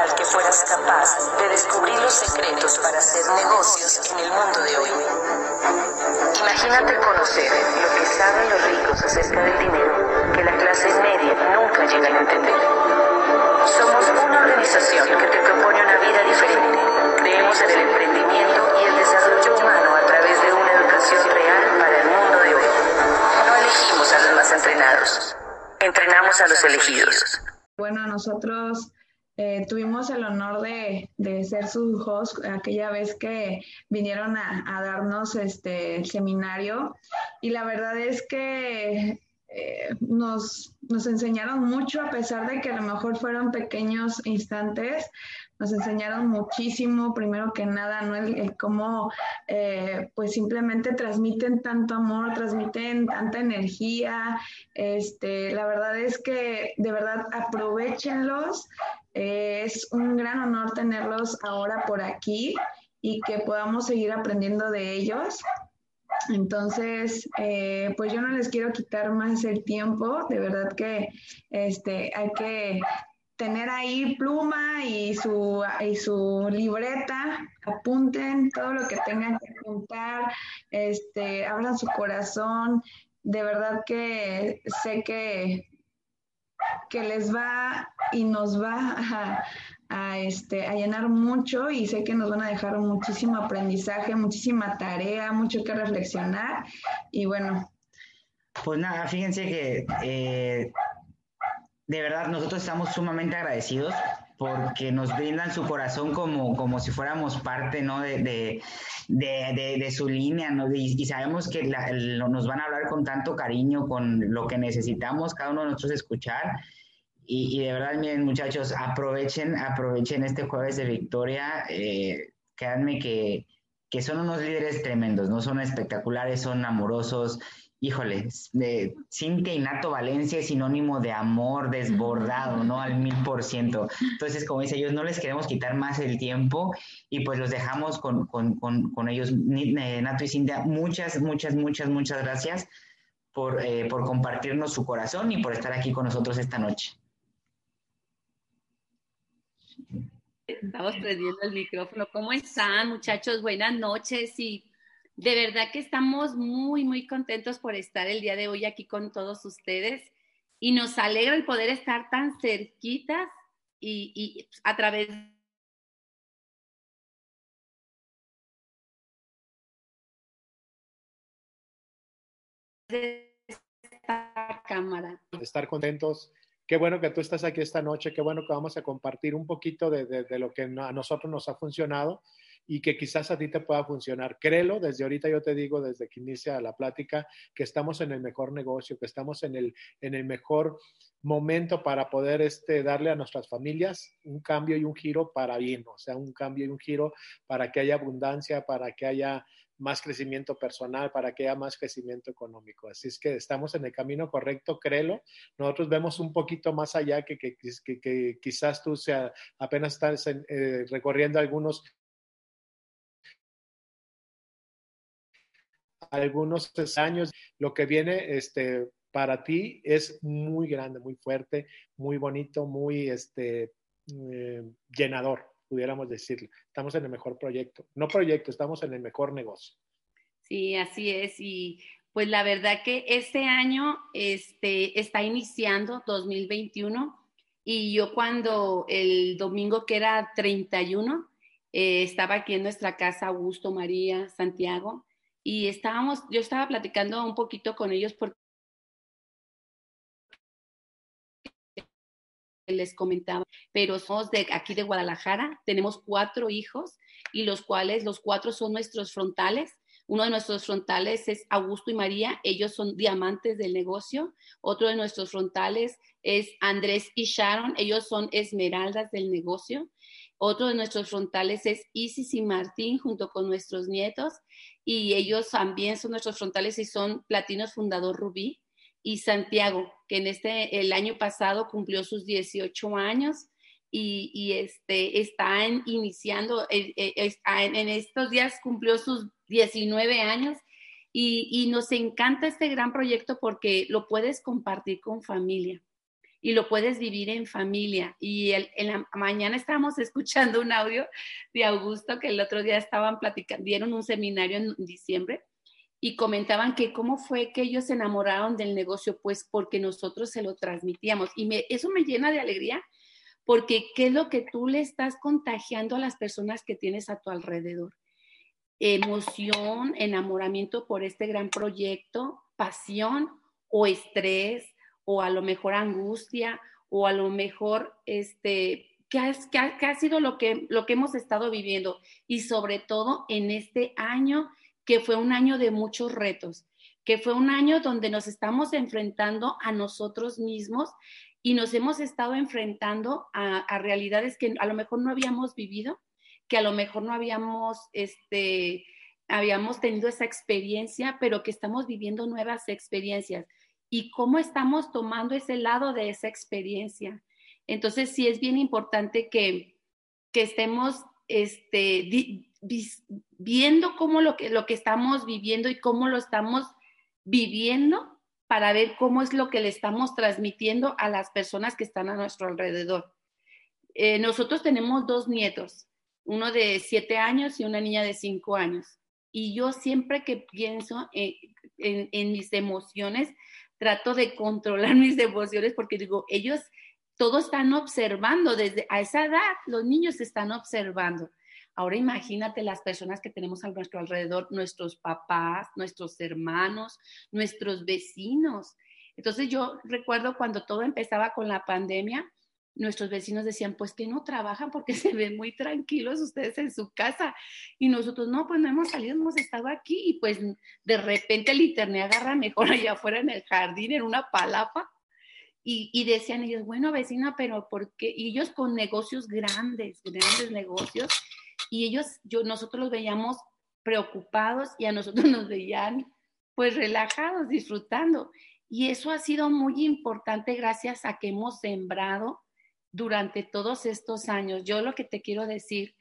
tal que fueras capaz de descubrir los secretos para hacer negocios en el mundo de hoy. Imagínate conocer lo que saben los ricos acerca del dinero que la clase media nunca llega a entender. Somos una organización que te propone una vida diferente. Creemos en el emprendimiento y el desarrollo humano a través de una educación real para el mundo de hoy. No elegimos a los más entrenados, entrenamos a los elegidos. Bueno, nosotros eh, tuvimos el honor de, ser su host aquella vez que vinieron a, darnos este el seminario y la verdad es que eh, nos, nos enseñaron mucho a pesar de que a lo mejor fueron pequeños instantes, nos enseñaron muchísimo, primero que nada, ¿no? El, cómo eh, pues simplemente transmiten tanto amor, transmiten tanta energía. Este, la verdad es que de verdad aprovechenlos. Es un gran honor tenerlos ahora por aquí y que podamos seguir aprendiendo de ellos. Entonces, eh, pues yo no les quiero quitar más el tiempo, de verdad que este, hay que tener ahí pluma y su, y su libreta, apunten todo lo que tengan que apuntar, este, abran su corazón, de verdad que sé que, que les va y nos va a, este, a llenar mucho y sé que nos van a dejar muchísimo aprendizaje, muchísima tarea, mucho que reflexionar y bueno. Pues nada, fíjense que eh, de verdad nosotros estamos sumamente agradecidos porque nos brindan su corazón como, como si fuéramos parte ¿no? de, de, de, de su línea ¿no? y, sabemos que nos van a hablar con tanto cariño, con lo que necesitamos cada uno de nosotros escuchar. Y, y de verdad, miren muchachos, aprovechen, aprovechen este jueves de victoria. Eh, créanme que, que son unos líderes tremendos, no son espectaculares, son amorosos híjole, Cintia Nato Valencia es sinónimo de amor desbordado, ¿no? Al mil por ciento. Entonces, como dice ellos, no les queremos quitar más el tiempo y pues los dejamos con, con, con, con ellos. Eh, Nato y Cintia, muchas, muchas, muchas, muchas gracias por, eh, por compartirnos su corazón y por estar aquí con nosotros esta noche. Estamos prendiendo el micrófono. ¿Cómo están, muchachos? Buenas noches y de verdad que estamos muy, muy contentos por estar el día de hoy aquí con todos ustedes y nos alegra el poder estar tan cerquitas y, a través de esta cámara. Estar contentos. Qué bueno que tú estás aquí esta noche, qué bueno que vamos a compartir un poquito de, lo que a nosotros nos ha funcionado y que quizás a ti te pueda funcionar. Créelo, desde ahorita yo te digo, desde que inicia la plática, que estamos en el mejor negocio, que estamos en el, en el mejor momento para poder este, darle a nuestras familias un cambio y un giro para bien, o sea, un cambio y un giro para que haya abundancia, para que haya más crecimiento personal, para que haya más crecimiento económico. Así es que estamos en el camino correcto, créelo. Nosotros vemos un poquito más allá que, que, que, quizás tú sea, apenas estás eh, recorriendo algunos algunos años, lo que viene este, para ti es muy grande, muy fuerte, muy bonito, muy este, eh, llenador, pudiéramos decirlo. Estamos en el mejor proyecto, no proyecto, estamos en el mejor negocio. Sí, así es. Y pues la verdad que este año este, está iniciando 2021 y yo cuando el domingo que era 31, eh, estaba aquí en nuestra casa Augusto, María, Santiago, y estábamos, yo estaba platicando un poquito con ellos porque les comentaba, pero somos de aquí de Guadalajara, tenemos cuatro hijos y los cuales los cuatro son nuestros frontales. Uno de nuestros frontales es Augusto y María, ellos son diamantes del negocio. Otro de nuestros frontales es Andrés y Sharon, ellos son esmeraldas del negocio. Otro de nuestros frontales es Isis y Martín junto con nuestros nietos y ellos también son nuestros frontales y son platinos fundador Rubí y Santiago, que en este, el año pasado cumplió sus 18 años y, y este, están iniciando, eh, eh, en estos días cumplió sus 19 años y, y nos encanta este gran proyecto porque lo puedes compartir con familia y lo puedes vivir en familia. Y en la mañana estábamos escuchando un audio de Augusto que el otro día estaban platicando, dieron un seminario en diciembre y comentaban que cómo fue que ellos se enamoraron del negocio, pues porque nosotros se lo transmitíamos. Y eso me llena de alegría porque qué es lo que tú le estás contagiando a las personas que tienes a tu alrededor. Emoción, enamoramiento por este gran proyecto, pasión o estrés o a lo mejor angustia o a lo mejor este que ha, que ha, sido lo que, lo que hemos estado viviendo y sobre todo en este año que fue un año de muchos retos, que fue un año donde nos estamos enfrentando a nosotros mismos y nos hemos estado enfrentando a, a realidades que a lo mejor no habíamos vivido, que a lo mejor no habíamos este, habíamos tenido esa experiencia, pero que estamos viviendo nuevas experiencias y cómo estamos tomando ese lado de esa experiencia. Entonces, sí es bien importante que, que estemos este, viendo cómo lo que, lo que estamos viviendo y cómo lo estamos viviendo para ver cómo es lo que le estamos transmitiendo a las personas que están a nuestro alrededor. Eh, nosotros tenemos dos nietos, uno de siete años y una niña de cinco años. Y yo siempre que pienso en, en mis emociones, trato de controlar mis emociones porque digo, ellos todos están observando desde a esa edad, los niños están observando. Ahora imagínate las personas que tenemos a nuestro alrededor, nuestros papás, nuestros hermanos, nuestros vecinos. Entonces yo recuerdo cuando todo empezaba con la pandemia, nuestros vecinos decían, pues que no trabajan porque se ven muy tranquilos ustedes en su casa. Y nosotros, no, pues no hemos salido, hemos estado aquí. Y pues de repente el internet agarra mejor allá afuera en el jardín, en una palapa. Y, y decían ellos, bueno, vecina, pero ¿por qué? Y ellos con negocios grandes, grandes negocios. Y ellos, yo, nosotros los veíamos preocupados y a nosotros nos veían pues relajados, disfrutando. Y eso ha sido muy importante gracias a que hemos sembrado durante todos estos años. Yo lo que te quiero decir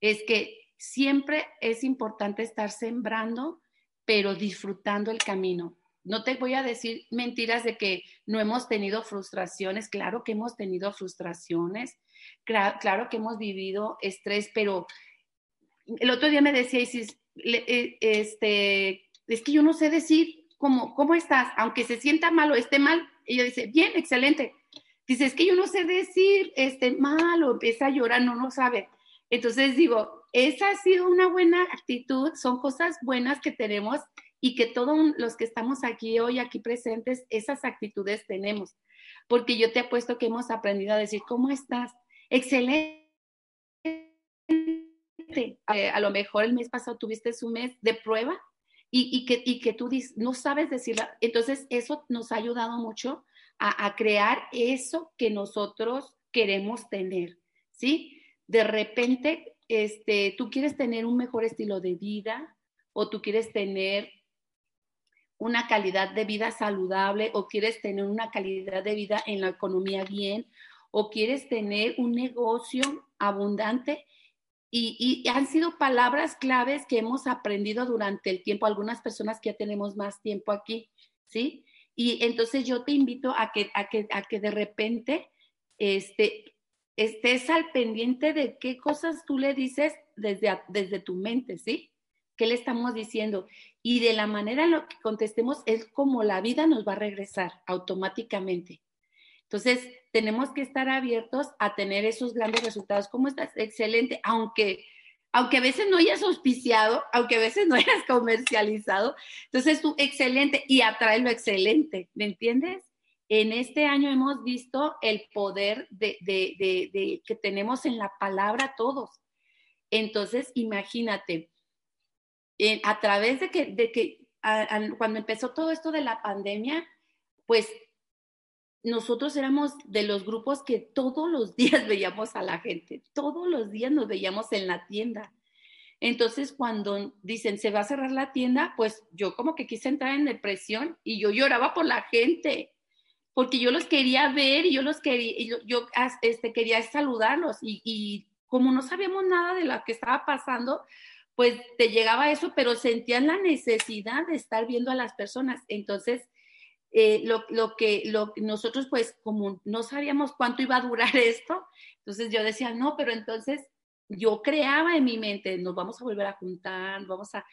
es que siempre es importante estar sembrando, pero disfrutando el camino. No te voy a decir mentiras de que no hemos tenido frustraciones. Claro que hemos tenido frustraciones. Claro, que hemos vivido estrés, pero el otro día me decía Isis, eh, este, es que yo no sé decir cómo, cómo estás, aunque se sienta mal o esté mal. Ella dice, bien, excelente Dice, es que yo no sé decir este, mal o empieza a llorar, no lo sabe. Entonces digo, esa ha sido una buena actitud, son cosas buenas que tenemos y que todos los que estamos aquí hoy, aquí presentes, esas actitudes tenemos. Porque yo te apuesto que hemos aprendido a decir, ¿cómo estás? Excelente. Eh, a lo mejor el mes pasado tuviste un mes de prueba y, y, que, y que tú no sabes decirla. Entonces, eso nos ha ayudado mucho a, crear eso que nosotros queremos tener, ¿sí? De repente, este, tú quieres tener un mejor estilo de vida o tú quieres tener una calidad de vida saludable o quieres tener una calidad de vida en la economía bien o quieres tener un negocio abundante. Y, y, han sido palabras claves que hemos aprendido durante el tiempo, algunas personas que ya tenemos más tiempo aquí, ¿sí? Y entonces yo te invito a que, a que, a que de repente este, estés al pendiente de qué cosas tú le dices desde, desde tu mente, ¿sí? ¿Qué le estamos diciendo? Y de la manera en la que contestemos es como la vida nos va a regresar automáticamente. Entonces, tenemos que estar abiertos a tener esos grandes resultados. ¿Cómo estás? Excelente, aunque aunque a veces no hayas auspiciado, aunque a veces no hayas comercializado, entonces tú, excelente, y atrae lo excelente, ¿me entiendes? En este año hemos visto el poder de, que tenemos en la palabra todos. Entonces, imagínate, a través de que, de que cuando empezó todo esto de la pandemia, pues nosotros éramos de los grupos que todos los días veíamos a la gente, todos los días nos veíamos en la tienda. Entonces, cuando dicen se va a cerrar la tienda, pues yo como que quise entrar en depresión y yo lloraba por la gente, porque yo los quería ver y yo los quería, yo, este, quería saludarlos y, y como no sabíamos nada de lo que estaba pasando, pues te llegaba eso, pero sentían la necesidad de estar viendo a las personas. Entonces, eh, lo, lo, que lo, nosotros pues como no sabíamos cuánto iba a durar esto, entonces yo decía, no, pero entonces yo creaba en mi mente, nos vamos a volver a juntar, vamos a...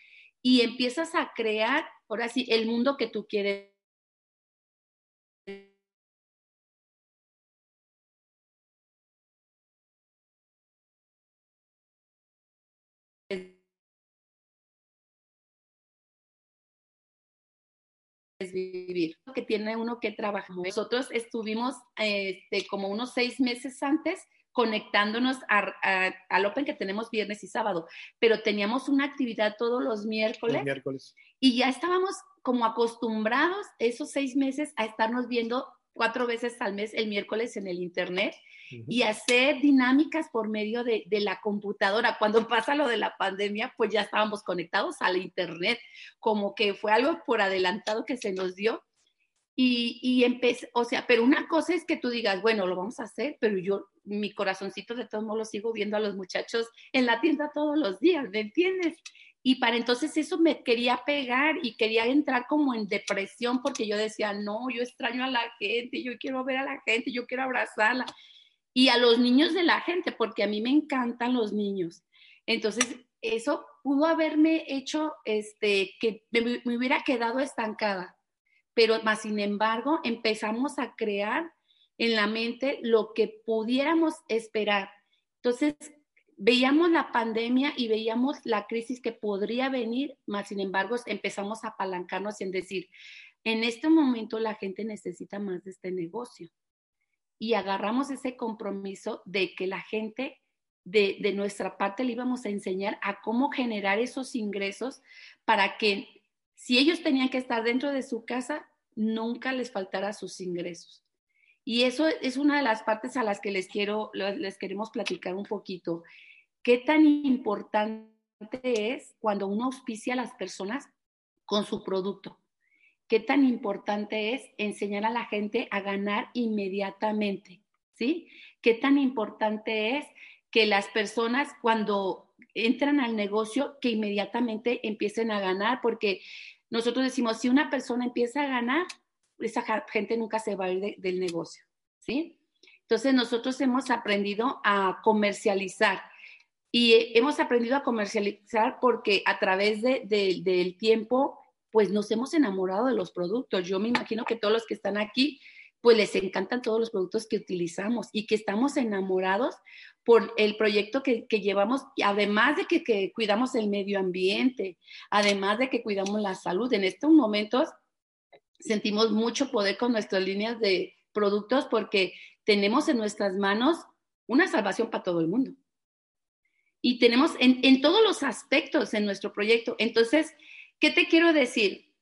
Y empiezas a crear, ahora sí, el mundo que tú quieres vivir, que tiene uno que trabajar. Nosotros estuvimos este, como unos seis meses antes conectándonos al Open que tenemos viernes y sábado, pero teníamos una actividad todos los miércoles, los miércoles, y ya estábamos como acostumbrados esos seis meses a estarnos viendo cuatro veces al mes el miércoles en el internet y hacer dinámicas por medio de, de, la computadora. Cuando pasa lo de la pandemia, pues ya estábamos conectados al internet, como que fue algo por adelantado que se nos dio. Y, y empecé, o sea, pero una cosa es que tú digas, bueno, lo vamos a hacer, pero yo, mi corazoncito de todos modos lo sigo viendo a los muchachos en la tienda todos los días, ¿me entiendes? Y para entonces eso me quería pegar y quería entrar como en depresión porque yo decía, no, yo extraño a la gente, yo quiero ver a la gente, yo quiero abrazarla. Y a los niños de la gente, porque a mí me encantan los niños. Entonces, eso pudo haberme hecho este, que me, me hubiera quedado estancada. Pero más sin embargo, empezamos a crear en la mente lo que pudiéramos esperar. Entonces, veíamos la pandemia y veíamos la crisis que podría venir, más sin embargo empezamos a apalancarnos en decir, en este momento la gente necesita más de este negocio. Y agarramos ese compromiso de que la gente de, de nuestra parte le íbamos a enseñar a cómo generar esos ingresos para que si ellos tenían que estar dentro de su casa, nunca les faltara sus ingresos. Y eso es una de las partes a las que les quiero, les queremos platicar un poquito qué tan importante es cuando uno auspicia a las personas con su producto. Qué tan importante es enseñar a la gente a ganar inmediatamente, ¿sí? Qué tan importante es que las personas cuando entran al negocio que inmediatamente empiecen a ganar, porque nosotros decimos, si una persona empieza a ganar, esa gente nunca se va a ir del negocio, ¿sí? Entonces nosotros hemos aprendido a comercializar y hemos aprendido a comercializar porque a través de, del tiempo, pues nos hemos enamorado de los productos. Yo me imagino que todos los que están aquí, pues les encantan todos los productos que utilizamos y que estamos enamorados por el proyecto que, que llevamos, además de que, que, cuidamos el medio ambiente, además de que cuidamos la salud. En estos momentos sentimos mucho poder con nuestras líneas de productos porque tenemos en nuestras manos una salvación para todo el mundo y tenemos en, en, todos los aspectos en nuestro proyecto. Entonces, ¿qué te quiero decir?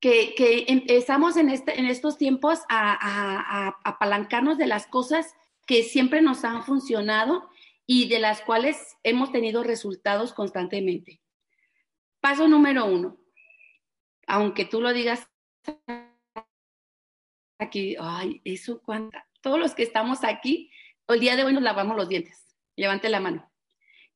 Que, que empezamos en, este, en estos tiempos a, a, apalancarnos de las cosas que siempre nos han funcionado y de las cuales hemos tenido resultados constantemente. Paso número uno. Aunque tú lo digas aquí, ay, eso cuánta. Todos los que estamos aquí, el día de hoy nos lavamos los dientes. Levante la mano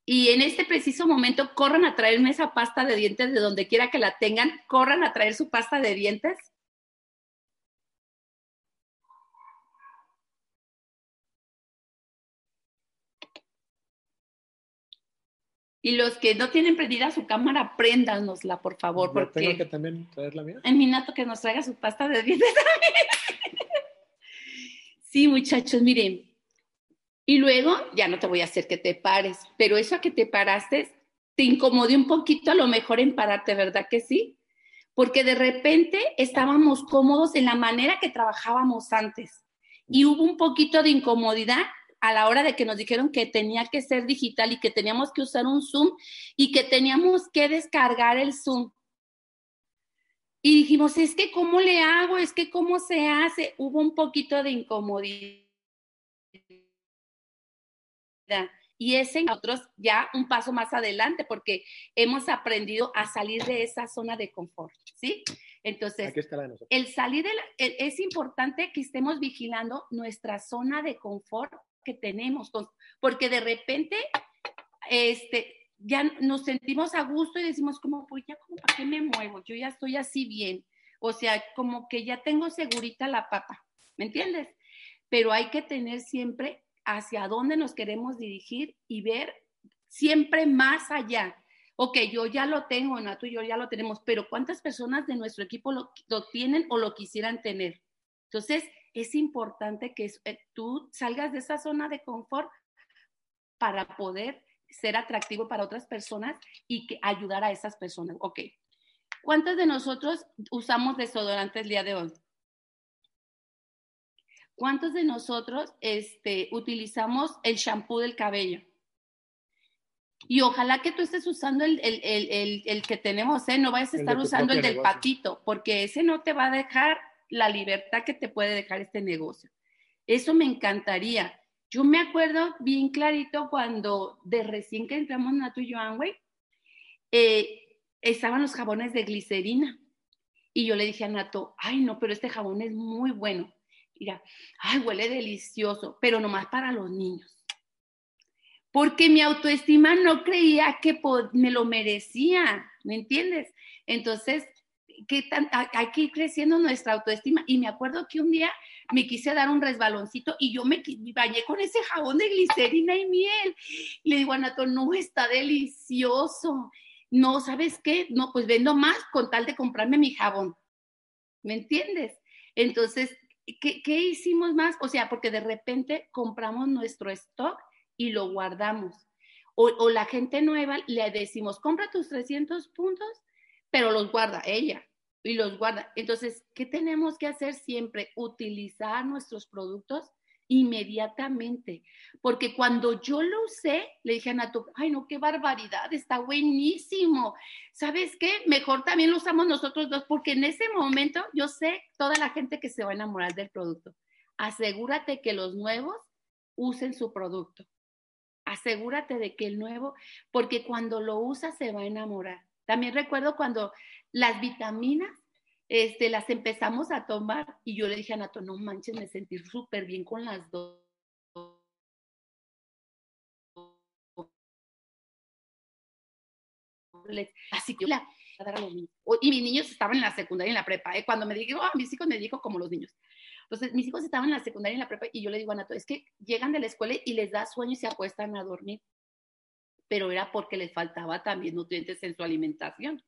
y en este preciso momento corran a traerme esa pasta de dientes de donde quiera que la tengan, corran a traer su pasta de dientes. Y los que no tienen prendida su cámara, préndanosla, por favor. porque tengo que también traer la mía? En Minato que nos traiga su pasta de dientes también. sí, muchachos, miren, y luego ya no te voy a hacer que te pares, pero eso a que te paraste te incomodó un poquito a lo mejor en pararte, ¿verdad que sí? Porque de repente estábamos cómodos en la manera que trabajábamos antes y hubo un poquito de incomodidad a la hora de que nos dijeron que tenía que ser digital y que teníamos que usar un Zoom y que teníamos que descargar el Zoom. Y dijimos, es que ¿cómo le hago? Es que ¿cómo se hace? Hubo un poquito de incomodidad y ese nosotros ya un paso más adelante porque hemos aprendido a salir de esa zona de confort, ¿sí? Entonces, el salir de la, es importante que estemos vigilando nuestra zona de confort que tenemos, porque de repente, este, ya nos sentimos a gusto y decimos como, pues ya, como, ¿para qué me muevo? Yo ya estoy así bien. O sea, como que ya tengo segurita la papa, ¿me entiendes? Pero hay que tener siempre hacia dónde nos queremos dirigir y ver siempre más allá. Ok, yo ya lo tengo, Nato y yo ya lo tenemos, pero ¿cuántas personas de nuestro equipo lo, tienen o lo quisieran tener? Entonces, es importante que eh, tú salgas de esa zona de confort para poder ser atractivo para otras personas y que ayudar a esas personas. Ok, ¿cuántos de nosotros usamos desodorante el día de hoy? ¿Cuántos de nosotros este, utilizamos el shampoo del cabello? Y ojalá que tú estés usando el, que tenemos, ¿eh? No vayas a estar usando el del patito, porque ese no te va a dejar la libertad que te puede dejar este negocio. Eso me encantaría. Yo me acuerdo bien clarito cuando de recién que entramos Nato y yo, eh, estaban los jabones de glicerina. Y yo le dije a Nato, ay no, pero este jabón es muy bueno. Mira, ay, huele delicioso, pero nomás para los niños. Porque mi autoestima no creía que me lo merecía, ¿me entiendes? Entonces, ¿qué tan, hay que ir creciendo nuestra autoestima. Y me acuerdo que un día me quise dar un resbaloncito y yo me, bañé con ese jabón de glicerina y miel. Y le digo a Nato, no, está delicioso. No, ¿sabes qué? No, pues vendo más con tal de comprarme mi jabón. ¿Me entiendes? Entonces, ¿qué, hicimos más? O sea, porque de repente compramos nuestro stock y lo guardamos. O, la gente nueva le decimos, compra tus 300 puntos, pero los guarda ella y los guarda. Entonces, ¿qué tenemos que hacer siempre? Utilizar nuestros productos inmediatamente. Porque cuando yo lo usé, le dije a Nato, ay no, qué barbaridad, está buenísimo. ¿Sabes qué? Mejor también lo usamos nosotros dos, porque en ese momento yo sé toda la gente que se va a enamorar del producto. Asegúrate que los nuevos usen su producto. Asegúrate de que el nuevo, porque cuando lo usa se va a enamorar. También recuerdo cuando las vitaminas este, las empezamos a tomar y yo le dije a Nato, no manches, me sentí súper bien con las dos. Así que la, y mis niños estaban en la secundaria y en la prepa. ¿eh? Cuando me dijo, oh, mis hijos me dijo como los niños. Entonces, mis hijos estaban en la secundaria y en la prepa y yo le digo a Nato, es que llegan de la escuela y les da sueño y se acuestan a dormir. Pero era porque les faltaba también nutrientes en su alimentación.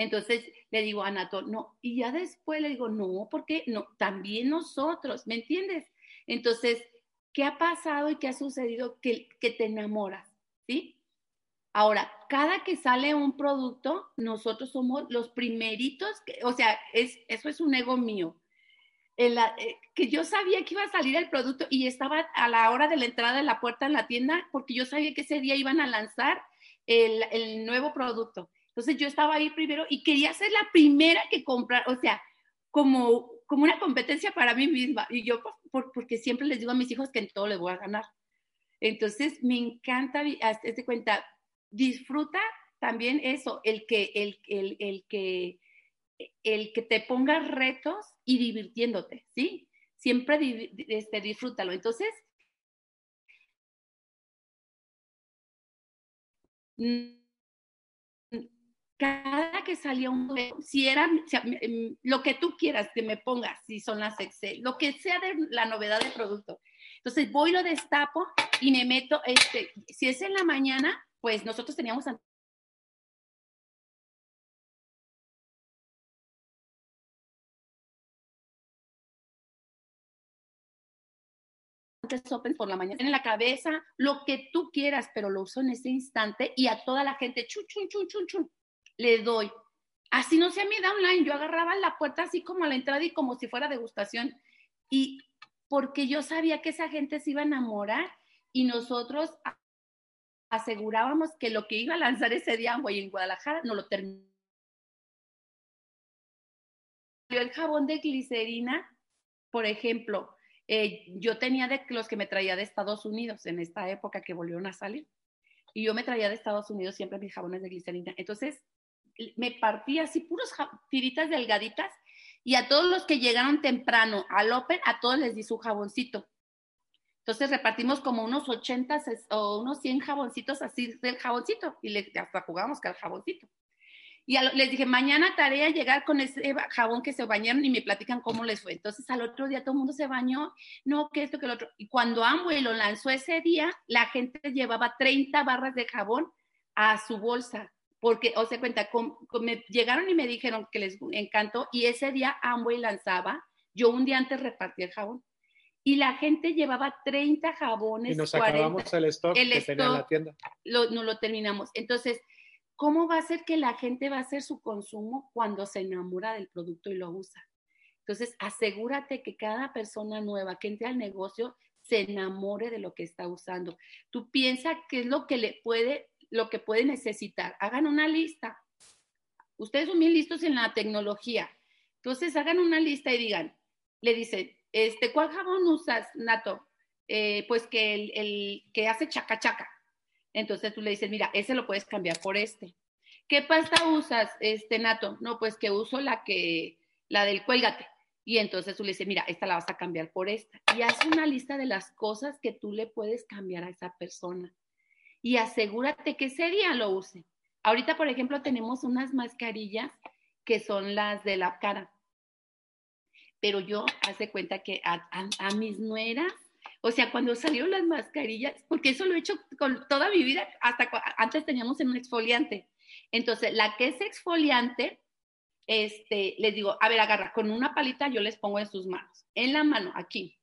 Entonces le digo a Nato, no, y ya después le digo, no, porque no, también nosotros, ¿me entiendes? Entonces, ¿qué ha pasado y qué ha sucedido? Que, te enamoras, ¿sí? Ahora, cada que sale un producto, nosotros somos los primeritos, o sea, es, eso es un ego mío. Eh, que yo sabía que iba a salir el producto y estaba a la hora de la entrada de la puerta en la tienda porque yo sabía que ese día iban a lanzar el nuevo producto. Entonces yo estaba ahí primero y quería ser la primera que comprar, o sea, como, como una competencia para mí misma. Y yo, porque siempre les digo a mis hijos que en todo les voy a ganar. Entonces me encanta, hazte cuenta, disfruta también eso, el que, el, el, el, que, el que te pongas retos y divirtiéndote, ¿sí? Siempre este, disfrútalo. Entonces, cada que salía un si era em, lo que tú quieras que me pongas, si son las Excel, lo que sea de la novedad del producto. Entonces voy, lo destapo y me meto, este, si es en la mañana, pues nosotros teníamos open por la mañana en la cabeza, lo que tú quieras, pero lo uso en ese instante y a toda la gente, chun, chun, chun, chun, chun le doy. Así no sea mi downline, yo agarraba la puerta así como a la entrada y como si fuera degustación. Y porque yo sabía que esa gente se iba a enamorar y nosotros asegurábamos que lo que iba a lanzar ese día en Guadalajara no lo terminó. El jabón de glicerina, por ejemplo, eh, yo tenía de los que me traía de Estados Unidos en esta época que volvieron a salir. Y yo me traía de Estados Unidos siempre mis jabones de glicerina. Entonces, me partí así puros tiritas delgaditas y a todos los que llegaron temprano al Open, a todos les di su jaboncito. Entonces repartimos como unos 80 o unos 100 jaboncitos así del jaboncito y le, hasta jugamos con el jaboncito. Y les dije, mañana tarea llegar con ese jabón que se bañaron y me platican cómo les fue. Entonces al otro día todo el mundo se bañó, no, que esto, que lo otro. Y cuando Amway lo lanzó ese día, la gente llevaba 30 barras de jabón a su bolsa. Porque, o sea, cuenta, me llegaron y me dijeron que les encantó y ese día Amway lanzaba, yo un día antes repartí el jabón y la gente llevaba 30 jabones. Y nos acabamos el stock que tenía la tienda. no lo terminamos. Entonces, ¿cómo va a ser que la gente va a hacer su consumo cuando se enamora del producto y lo usa? Entonces, asegúrate que cada persona nueva que entre al negocio se enamore de lo que está usando. Tú piensa qué es lo que le puede, lo que puede necesitar. Hagan una lista. Ustedes son bien listos en la tecnología. Entonces, hagan una lista y digan, le dicen, este, ¿cuál jabón usas, Nato? Eh, pues que el, que hace chaca chaca. Entonces tú le dices, mira, ese lo puedes cambiar por este. ¿Qué pasta usas, este, Nato? No, pues que uso la que, la del cuélgate. Y entonces tú le dices, mira, esta la vas a cambiar por esta. Y haz una lista de las cosas que tú le puedes cambiar a esa persona. Y asegúrate que ese día lo use. Ahorita, por ejemplo, tenemos unas mascarillas que son las de la cara pero yo hace cuenta que a, mis nueras, o sea, cuando salieron las mascarillas, porque eso lo he hecho con toda mi vida, hasta antes teníamos en un exfoliante. Entonces, la que es exfoliante, este, les digo, a ver, agarra, con una palita yo les pongo en sus manos, en la mano, aquí.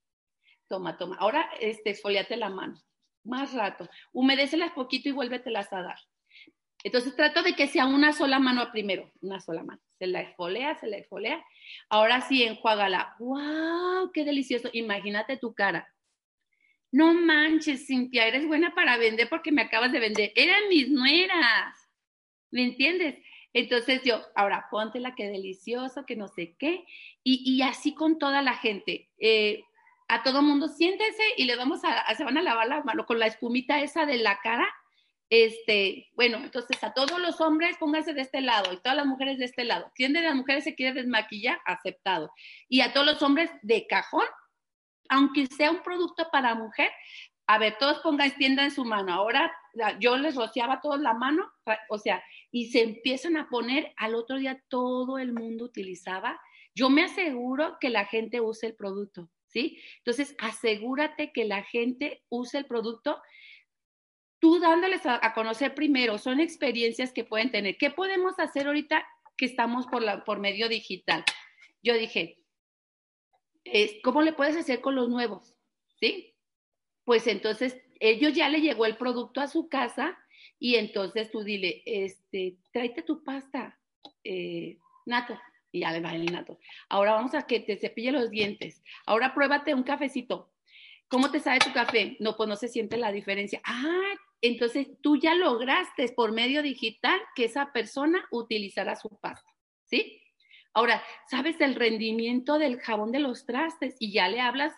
Toma, toma. Ahora, este, exfoliate la mano, más rato. Humedécelas poquito y vuélvetelas a dar. Entonces trato de que sea una sola mano primero, una sola mano. Se la exfolea, se la exfolea. Ahora sí, enjuágala. ¡Wow! ¡Qué delicioso! Imagínate tu cara. No manches, Cintia, eres buena para vender porque me acabas de vender. Eran mis nueras. ¿Me entiendes? Entonces yo, ahora póntela, qué delicioso, que no sé qué. Y, así con toda la gente. Eh, a todo mundo, siéntese y le vamos a, se van a lavar la mano con la espumita esa de la cara este, bueno, entonces a todos los hombres pónganse de este lado y todas las mujeres de este lado. ¿Quién de las mujeres se quiere desmaquillar? Aceptado. Y a todos los hombres de cajón, aunque sea un producto para mujer, a ver, todos pongan, extiendan su mano. Ahora yo les rociaba todos la mano, o sea, y se empiezan a poner, al otro día todo el mundo utilizaba. Yo me aseguro que la gente use el producto, ¿sí? Entonces, asegúrate que la gente use el producto tú dándoles a, conocer primero, son experiencias que pueden tener. ¿Qué podemos hacer ahorita que estamos por, la, por medio digital? Yo dije, ¿cómo le puedes hacer con los nuevos? ¿Sí? Pues entonces, ellos ya le llegó el producto a su casa y entonces tú dile, este, tráete tu pasta, eh, nato, y ya le va el nato. Ahora vamos a que te cepille los dientes. Ahora pruébate un cafecito. ¿Cómo te sabe tu café? No, pues no se siente la diferencia. Ah, entonces tú ya lograste por medio digital que esa persona utilizará su pasta, ¿sí? Ahora, ¿sabes el rendimiento del jabón de los trastes? Y ya le hablas,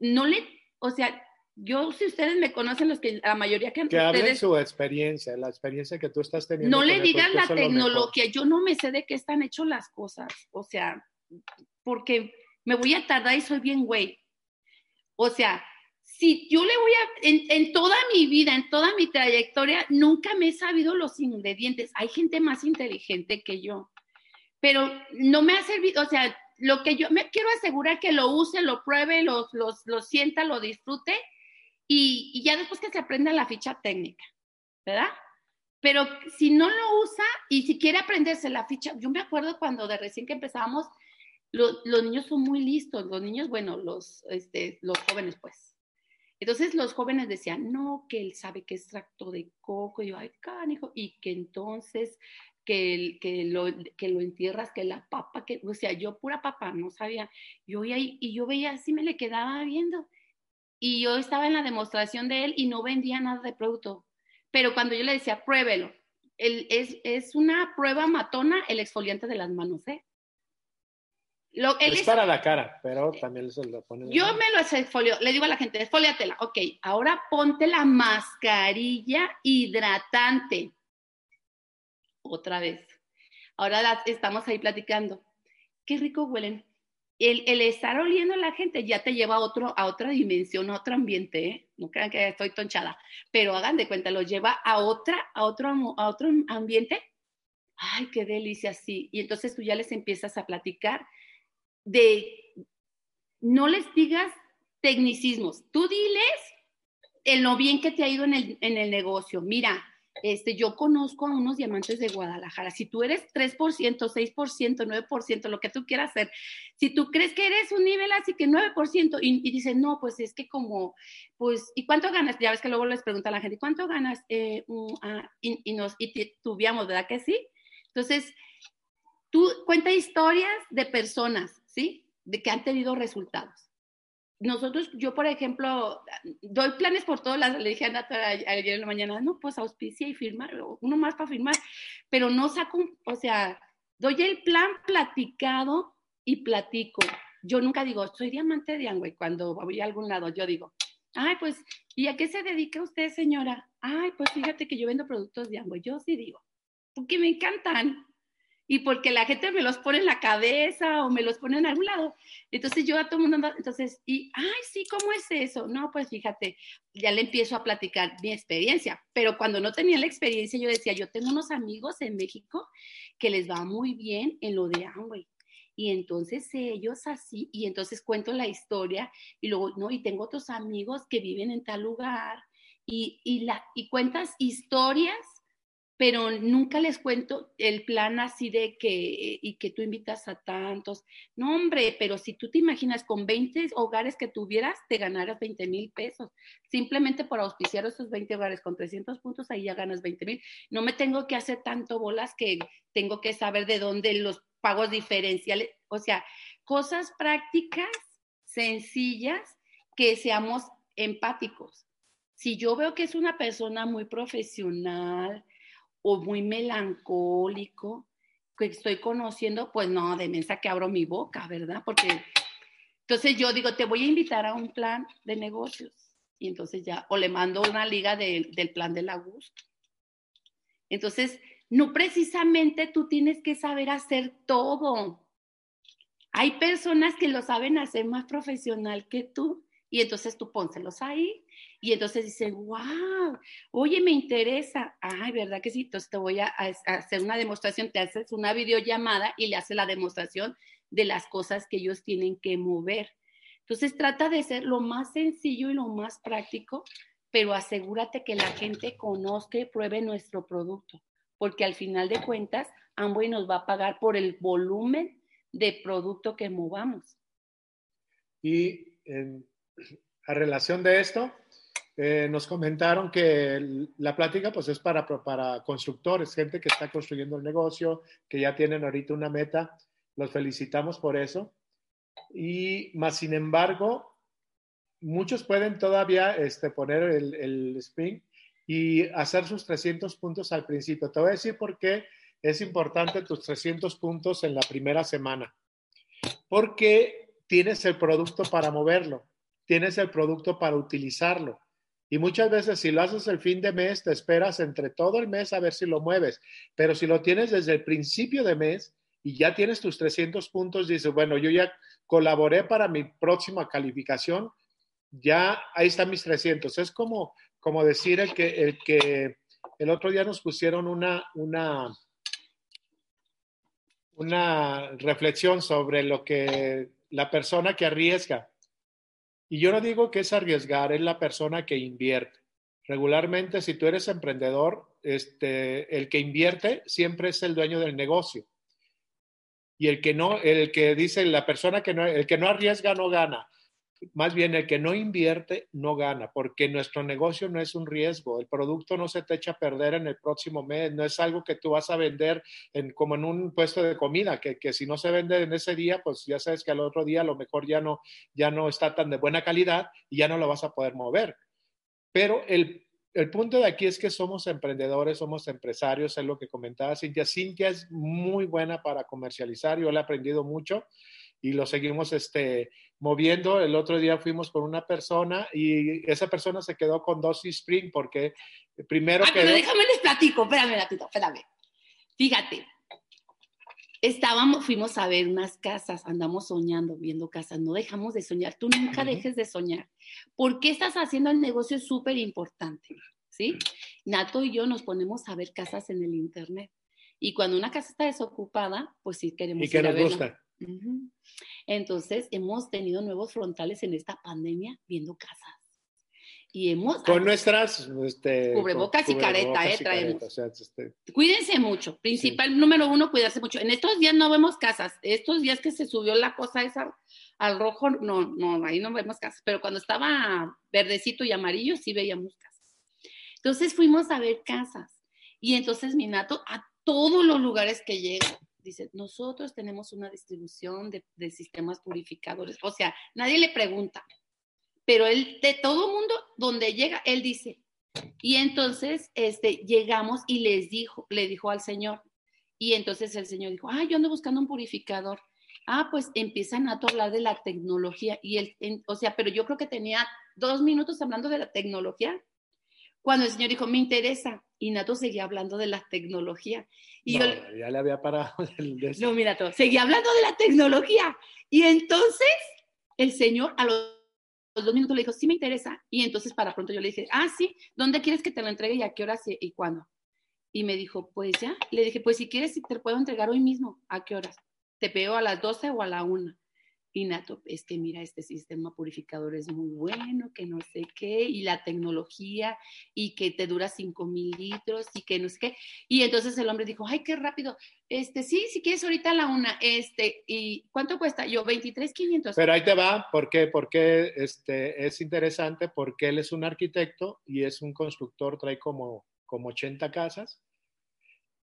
no le, o sea, yo, si ustedes me conocen, los que la mayoría que Que hablen su experiencia, la experiencia que tú estás teniendo. No le digan la tecnología, yo no me sé de qué están hechos las cosas, o sea, porque me voy a tardar y soy bien güey. O sea, si yo le voy a, en, toda mi vida, en toda mi trayectoria, nunca me he sabido los ingredientes. Hay gente más inteligente que yo, pero no me ha servido, o sea, lo que yo me quiero asegurar que lo use, lo pruebe, lo, lo sienta, lo disfrute y, ya después que se aprenda la ficha técnica, ¿verdad? Pero si no lo usa y si quiere aprenderse la ficha, yo me acuerdo cuando de recién que empezábamos, los niños son muy listos, los niños, bueno, los, este, los jóvenes pues entonces los jóvenes decían, no, que él sabe que es tracto de coco, y yo, ay, canijo, y que entonces que, que, lo, que lo entierras, que la papa, que, o sea, yo pura papa, no sabía. Yo y, y yo veía así, me le quedaba viendo. Y yo estaba en la demostración de él y no vendía nada de producto. Pero cuando yo le decía, pruébelo, es, es una prueba matona el exfoliante de las manos, ¿eh? es, para la cara, pero también se lo pone. Yo me lo exfolio, le digo a la gente, exfoliatela. Ok, ahora ponte la mascarilla hidratante. Otra vez. Ahora las, estamos ahí platicando. Qué rico huelen. El, estar oliendo a la gente ya te lleva a, otro, a otra dimensión, a otro ambiente. ¿eh? No crean que estoy tonchada, pero hagan de cuenta, lo lleva a, otra, a, otro, a otro ambiente ay, qué delicia, sí. Y entonces tú ya les empiezas a platicar de, no les digas tecnicismos, tú diles en lo bien que te ha ido en el, en el negocio. Mira, este, yo conozco a unos diamantes de Guadalajara. Si tú eres 3%, 6%, 9%, lo que tú quieras hacer, si tú crees que eres un nivel así que 9% y, y dices, no, pues es que como, pues, ¿y cuánto ganas? Ya ves que luego les pregunta a la gente, ¿cuánto ganas? Eh, y, y, nos, y ¿verdad que sí? Entonces, tú cuenta historias de personas, ¿sí? De que han tenido resultados nosotros, yo por ejemplo, doy planes por todas las, le dije a ayer en la mañana, no, pues auspicia y firmar, uno más para firmar, pero no saco, o sea, doy el plan platicado y platico. Yo nunca digo, soy diamante de Angüe, cuando voy a algún lado, yo digo, ay, pues, ¿y a qué se dedica usted, señora? Ay, pues fíjate que yo vendo productos de Angüe, yo sí digo, porque me encantan y porque la gente me los pone en la cabeza o me los pone en algún lado. Entonces yo a todo el mundo, entonces, y, ay, sí, ¿cómo es eso? No, pues fíjate, ya le empiezo a platicar mi experiencia, pero cuando no tenía la experiencia yo decía, yo tengo unos amigos en México que les va muy bien en lo de Amway. Y entonces ellos así, y entonces cuento la historia y luego, no, y tengo otros amigos que viven en tal lugar y, y, la, y cuentas historias pero nunca les cuento el plan así de que, y que tú invitas a tantos. No, hombre, pero si tú te imaginas con 20 hogares que tuvieras, te ganaras 20 mil pesos. Simplemente por auspiciar esos 20 hogares con 300 puntos, ahí ya ganas 20 mil. No me tengo que hacer tanto bolas que tengo que saber de dónde los pagos diferenciales, o sea, cosas prácticas, sencillas, que seamos empáticos. Si yo veo que es una persona muy profesional, o muy melancólico que estoy conociendo, pues no, de mensa que abro mi boca, ¿verdad? Porque entonces yo digo, te voy a invitar a un plan de negocios. Y entonces ya, o le mando una liga del plan del Augusto. Entonces, no precisamente tú tienes que saber hacer todo. Hay personas que lo saben hacer más profesional que tú y entonces tú pónselos ahí y entonces dicen, wow, oye, me interesa. Ay, ¿verdad que sí? Entonces te voy a, hacer una demostración, te haces una videollamada y le haces la demostración de las cosas que ellos tienen que mover. Entonces trata de ser lo más sencillo y lo más práctico, pero asegúrate que la gente conozca y pruebe nuestro producto, porque al final de cuentas, Amway nos va a pagar por el volumen de producto que movamos. Y a relación de esto, eh, nos comentaron que la plática pues es para, para constructores, gente que está construyendo el negocio, que ya tienen ahorita una meta. Los felicitamos por eso. Y más sin embargo, muchos pueden todavía este, poner el, el spring y hacer sus 300 puntos al principio. Te voy a decir por qué es importante tus 300 puntos en la primera semana. Porque tienes el producto para moverlo, tienes el producto para utilizarlo. Y muchas veces si lo haces el fin de mes, te esperas entre todo el mes a ver si lo mueves. Pero si lo tienes desde el principio de mes y ya tienes tus 300 puntos, dices, bueno, yo ya colaboré para mi próxima calificación, ya ahí están mis 300. Es como, como decir el que, el que el otro día nos pusieron una, una, una reflexión sobre lo que la persona que arriesga y yo no digo que es arriesgar, es la persona que invierte. Regularmente, si tú eres emprendedor, este, el que invierte siempre es el dueño del negocio. Y el que no, el que dice la persona que no, el que no arriesga no gana más bien el que no invierte no gana, porque nuestro negocio no es un riesgo, el producto no se te echa a perder en el próximo mes, no es algo que tú vas a vender en, como en un puesto de comida, que, que, si no se vende en ese día, pues ya sabes que al otro día a lo mejor ya no, ya no está tan de buena calidad y ya no lo vas a poder mover. Pero el, el punto de aquí es que somos emprendedores, somos empresarios, es lo que comentaba Cintia. Cintia es muy buena para comercializar, yo le he aprendido mucho y lo seguimos este, moviendo. El otro día fuimos con una persona y esa persona se quedó con dos Spring porque primero ah, Pero déjame les platico, espérame, espérame. Fíjate, estábamos, fuimos a ver unas casas, andamos soñando, viendo casas, no dejamos de soñar, tú nunca dejes de soñar, porque estás haciendo el negocio súper importante, ¿sí? Nato y yo nos ponemos a ver casas en el internet Y cuando una casa está desocupada, pues sí queremos Y que ir a nos verla. gusta. Entonces, hemos tenido nuevos frontales en esta pandemia viendo casas. Y hemos... Con nuestras este, Cubrebocas con- y careta, cubrebocas eh, y traemos. careta, o sea, este, Cuídense mucho. Principal número uno, cuidarse mucho. En estos días no vemos casas. Estos días que se subió la cosa esa al rojo, no, no, ahí no vemos casas. Pero cuando estaba verdecito y amarillo, sí veíamos casas. Entonces fuimos a ver casas. Y entonces mi nato, a todos los lugares que llega, dice, nosotros tenemos una distribución de, sistemas purificadores. O sea, nadie le pregunta. Pero él, de todo mundo, donde llega, él dice, y entonces este, llegamos y les dijo, le dijo al Señor. Y entonces el Señor dijo, ah, yo ando buscando un purificador. Ah, pues empiezan a hablar de la tecnología. Y él, en- o sea, pero yo creo que tenía dos minutos hablando de la tecnología. Cuando el Señor dijo, me interesa. Y Nato seguía hablando de la tecnología. Y no, yo, ya le había parado el de no, mira, todo. Seguía hablando de la tecnología. Y entonces el señor a los, los dos minutos le dijo, sí me interesa. Y entonces para pronto yo le dije, ah, sí, ¿dónde quieres que te lo entregue y a qué horas y, y cuándo? Y me dijo, pues ya. Le dije, pues si quieres, te lo puedo entregar hoy mismo. ¿A qué horas? Te veo a las 12 o a la 1. Y Nato, es que mira, este sistema purificador es muy bueno, que no sé qué, y la tecnología, y que te dura 5 mil litros, y que no sé qué. Y entonces el hombre dijo, ay, qué rápido. Este, sí, si quieres ahorita a la una, este, ¿y cuánto cuesta? Yo, 23,500. Pero ahí te va, ¿por qué? Porque este, es interesante, porque él es un arquitecto y es un constructor, trae como, como 80 casas.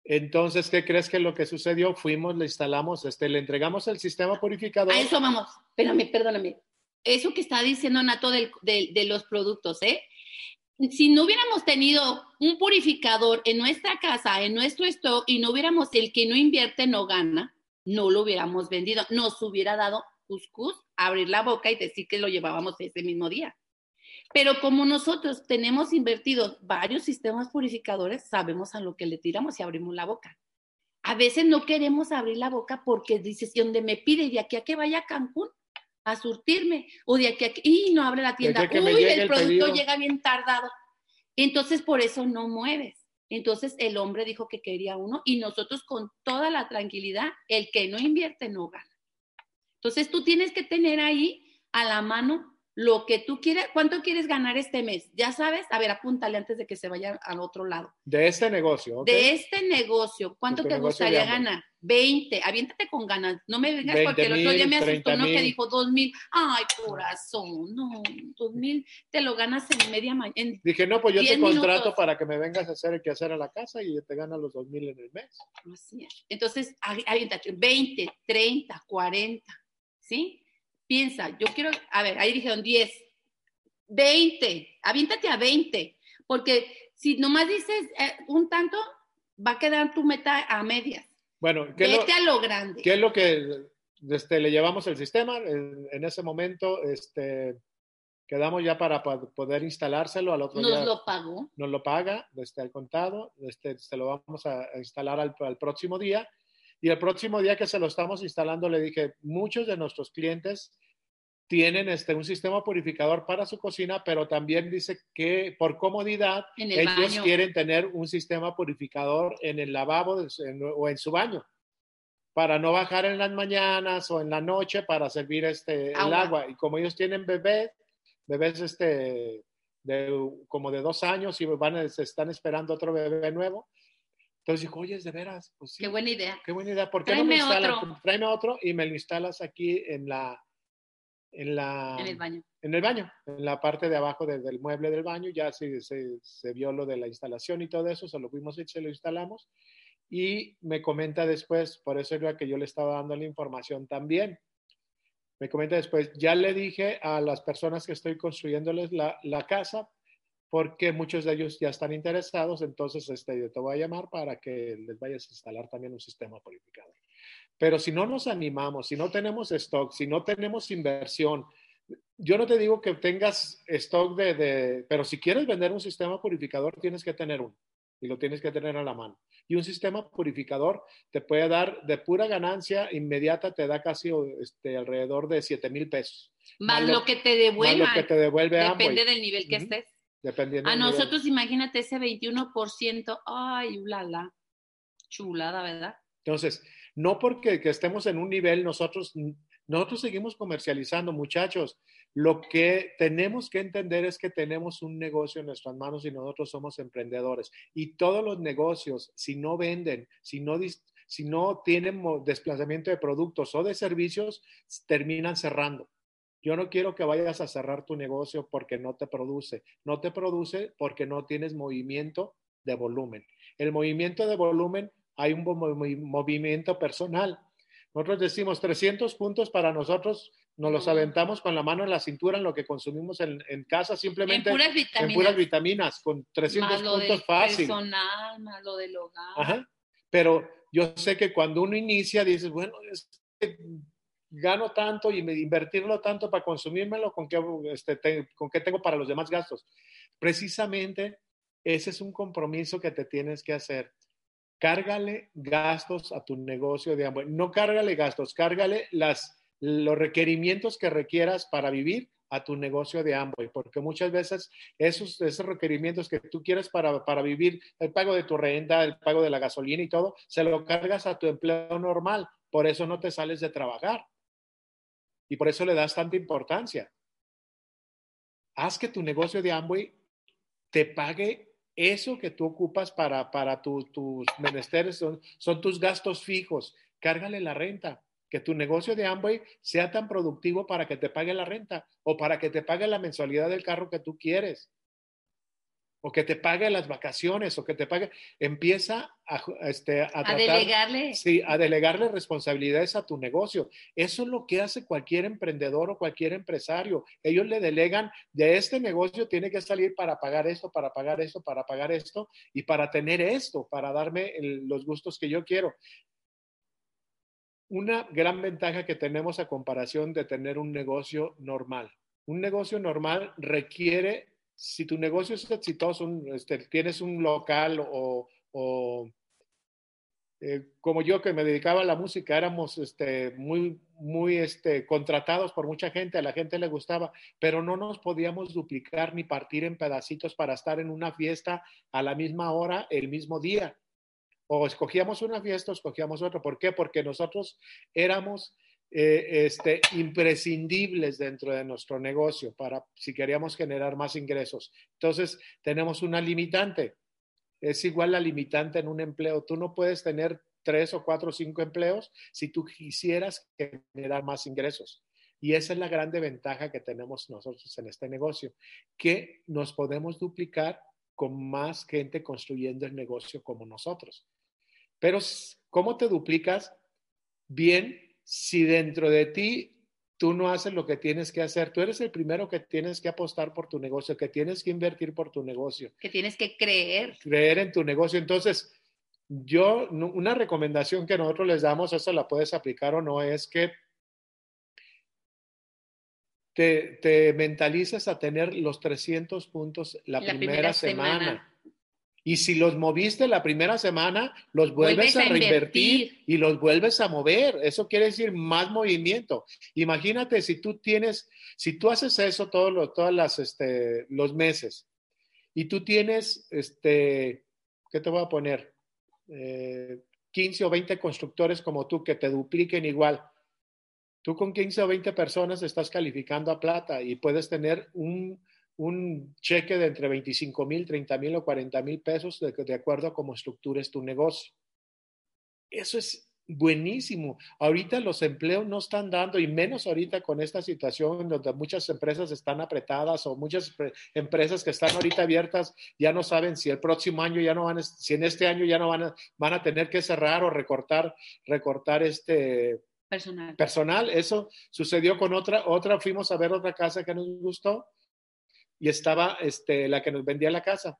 Entonces, ¿qué crees que lo que sucedió? Fuimos, le instalamos, este, le entregamos el sistema purificador. A eso vamos. Espérame, perdóname. Eso que está diciendo Nato del- de los productos, ¿eh? Si no hubiéramos tenido un purificador en nuestra casa, en nuestro stock, y no hubiéramos el que no invierte no gana, no lo hubiéramos vendido. Nos hubiera dado cuscús, abrir la boca y decir que lo llevábamos ese mismo día. Pero como nosotros tenemos invertidos varios sistemas purificadores, sabemos a lo que le tiramos y abrimos la boca. A veces no queremos abrir la boca porque dices, y donde me pide de aquí a que vaya a Cancún a surtirme, o de aquí a que, y no abre la tienda, uy, el el producto pedido". llega bien tardado. Entonces, por eso no mueves. Entonces, el hombre dijo que quería uno y nosotros con toda la tranquilidad, el que no invierte no gana. Entonces, tú tienes que tener ahí a la mano lo que tú quieras. ¿Cuánto quieres ganar este mes? Ya sabes, a ver, apúntale antes de que se vaya al otro lado. De este negocio, ¿ok? De este negocio, ¿cuánto te negocio gustaría ganar? 20, aviéntate con ganas. No me vengas 20 porque el otro día me asustó 30 uno que dijo 2 mil. Ay, corazón, no, 2 mil te lo ganas en media mañana. Dije, no, pues yo te 10 contrato minutos. para que me vengas a hacer el quehacer a la casa y te ganas los dos mil en el mes. Así es. Entonces, avi- aviéntate 20, 30, 40, ¿sí? Piensa, yo quiero, a ver, ahí dijeron 10, 20, aviéntate a 20, porque si nomás dices eh, un tanto, va a quedar tu meta a medias. Bueno, ¿qué lo, Vete a lo grande. qué es lo que este, le llevamos el sistema? En, en ese momento este, quedamos ya para pa- poder instalárselo al otro Nos día. lo pagó. nos lo paga desde el contado, este, se lo vamos a, a instalar al, al próximo día. Y el próximo día que se lo estamos instalando, le dije, muchos de nuestros clientes tienen este, un sistema purificador para su cocina, pero también dice que por comodidad el ellos baño. quieren tener un sistema purificador en el lavabo de en- o en su baño para no bajar en las mañanas o en la noche para servir este, el Agua. agua. Y como ellos tienen bebés, bebés este, de, como de dos años y van, se están esperando otro bebé nuevo. Entonces dijo, oye, de veras, pues sí, Qué buena idea. qué buena idea. ¿Por qué no me Tráeme instalas? otro. Tráeme otro y me lo instalas aquí en la, en la, En el baño. en el baño, en la parte de abajo de- del mueble del baño, ya se, se, se vio lo de la instalación y todo eso, se lo fuimos y se lo instalamos. Y me comenta después, por eso era que yo le estaba dando la información también. Me comenta después, ya le dije a las personas que estoy construyéndoles la, la casa, porque muchos de ellos ya están interesados, entonces este, te voy a llamar para que les vayas a instalar también un sistema purificador. Pero si no nos animamos, si no tenemos stock, si no tenemos inversión, yo no te digo que tengas stock de, de, pero si quieres vender un sistema purificador, tienes que tener uno y lo tienes que tener a la mano. Y un sistema purificador te puede dar de pura ganancia inmediata, te da casi este, alrededor de 7 mil pesos. Más Más lo- que te Más devuelvan. lo que te devuelve Depende Amway, del nivel que estés. dependiendo A del nivel. nosotros, imagínate ese 21%, ay, ulala. Chulada, ¿verdad? Entonces, no porque que estemos en un nivel, nosotros, nosotros seguimos comercializando, muchachos. Lo que tenemos que entender es que tenemos un negocio en nuestras manos y nosotros somos emprendedores. Y todos los negocios, si no venden, si no, si no tienen desplazamiento de productos o de servicios, terminan cerrando. Yo no quiero que vayas a cerrar tu negocio porque no te produce. No te produce porque no tienes movimiento de volumen. El movimiento de volumen, hay un movimiento personal. Nosotros decimos 300 puntos para nosotros nos los aventamos con la mano en la cintura en lo que consumimos en, casa, simplemente en puras vitaminas, en puras vitaminas con 300 puntos fácil. personal, más lo del hogar. Ajá. Pero yo sé que cuando uno inicia, dices, bueno, gano tanto y invertirlo tanto para consumírmelo, ¿con qué, este, ¿con qué tengo para los demás gastos? Precisamente ese es un compromiso que te tienes que hacer. Cárgale gastos a tu negocio de hambre. No cárgale gastos, cárgale las los requerimientos que requieras para vivir a tu negocio de Amway, porque muchas veces esos, esos requerimientos que tú quieres para, para, vivir, el pago de tu renta, el pago de la gasolina y todo, se lo cargas a tu empleo normal, por eso no te sales de trabajar y por eso le das tanta importancia. Haz que tu negocio de Amway te pague eso que tú ocupas para, para tus menesteres, son, son tus gastos fijos, cárgale la renta. Que tu negocio de Amway sea tan productivo para que te pague la renta o para que te pague la mensualidad del carro que tú quieres o que te pague las vacaciones o que te pague, empieza a, este, a, delegarle. Sí, a delegarle responsabilidades a tu negocio. Eso es lo que hace cualquier emprendedor o cualquier empresario. Ellos le delegan, de este negocio tiene que salir para pagar esto, para pagar esto, para pagar esto y para tener esto, para darme los gustos que yo quiero una gran ventaja que tenemos a comparación de tener un negocio normal. Un negocio normal requiere, si tu negocio es exitoso, este, tienes un local o, eh, como yo que me dedicaba a la música, éramos este, muy, muy este, contratados por mucha gente, a la gente le gustaba, pero no nos podíamos duplicar ni partir en pedacitos para estar en una fiesta a la misma hora, el mismo día o escogíamos una fiesta o escogíamos otra. ¿Por qué? Porque nosotros éramos eh, este, imprescindibles dentro de nuestro negocio para si queríamos generar más ingresos. Entonces, tenemos una limitante. Es igual la limitante en un empleo. Tú no puedes tener tres o cuatro o cinco empleos si tú quisieras generar más ingresos. Y esa es la grande ventaja que tenemos nosotros en este negocio, que nos podemos duplicar con más gente construyendo el negocio como nosotros. Pero ¿cómo te duplicas? Bien, si dentro de ti tú no haces lo que tienes que hacer, tú eres el primero que tienes que apostar por tu negocio, que tienes que invertir por tu negocio. Que tienes que creer. Creer en tu negocio. Entonces, yo, una recomendación que nosotros les damos, eso la puedes aplicar o no, es que te, te mentalices a tener los 300 puntos la, primera, semana. Y si los moviste la primera semana, los vuelves, a, reinvertir y los vuelves a mover. Eso quiere decir más movimiento. Imagínate si tú tienes, si tú haces eso todos los, todas las, este, los meses y tú tienes, este, ¿qué te voy a poner? 15 eh, o 20 constructores como tú que te dupliquen igual. Tú con 15 o 20 personas estás calificando a plata y puedes tener un, un cheque de entre 25 mil, 30 mil o 40 mil pesos de, acuerdo a cómo estructures tu negocio. Eso es buenísimo. Ahorita los empleos no están dando, y menos ahorita con esta situación donde muchas empresas están apretadas o muchas empresas que están ahorita abiertas ya no saben si el próximo año ya no van, si en este año ya no van a, van a tener que cerrar o recortar, recortar este personal. personal. Eso sucedió con otra, otra, fuimos a ver otra casa que nos gustó y estaba este, la que nos vendía la casa.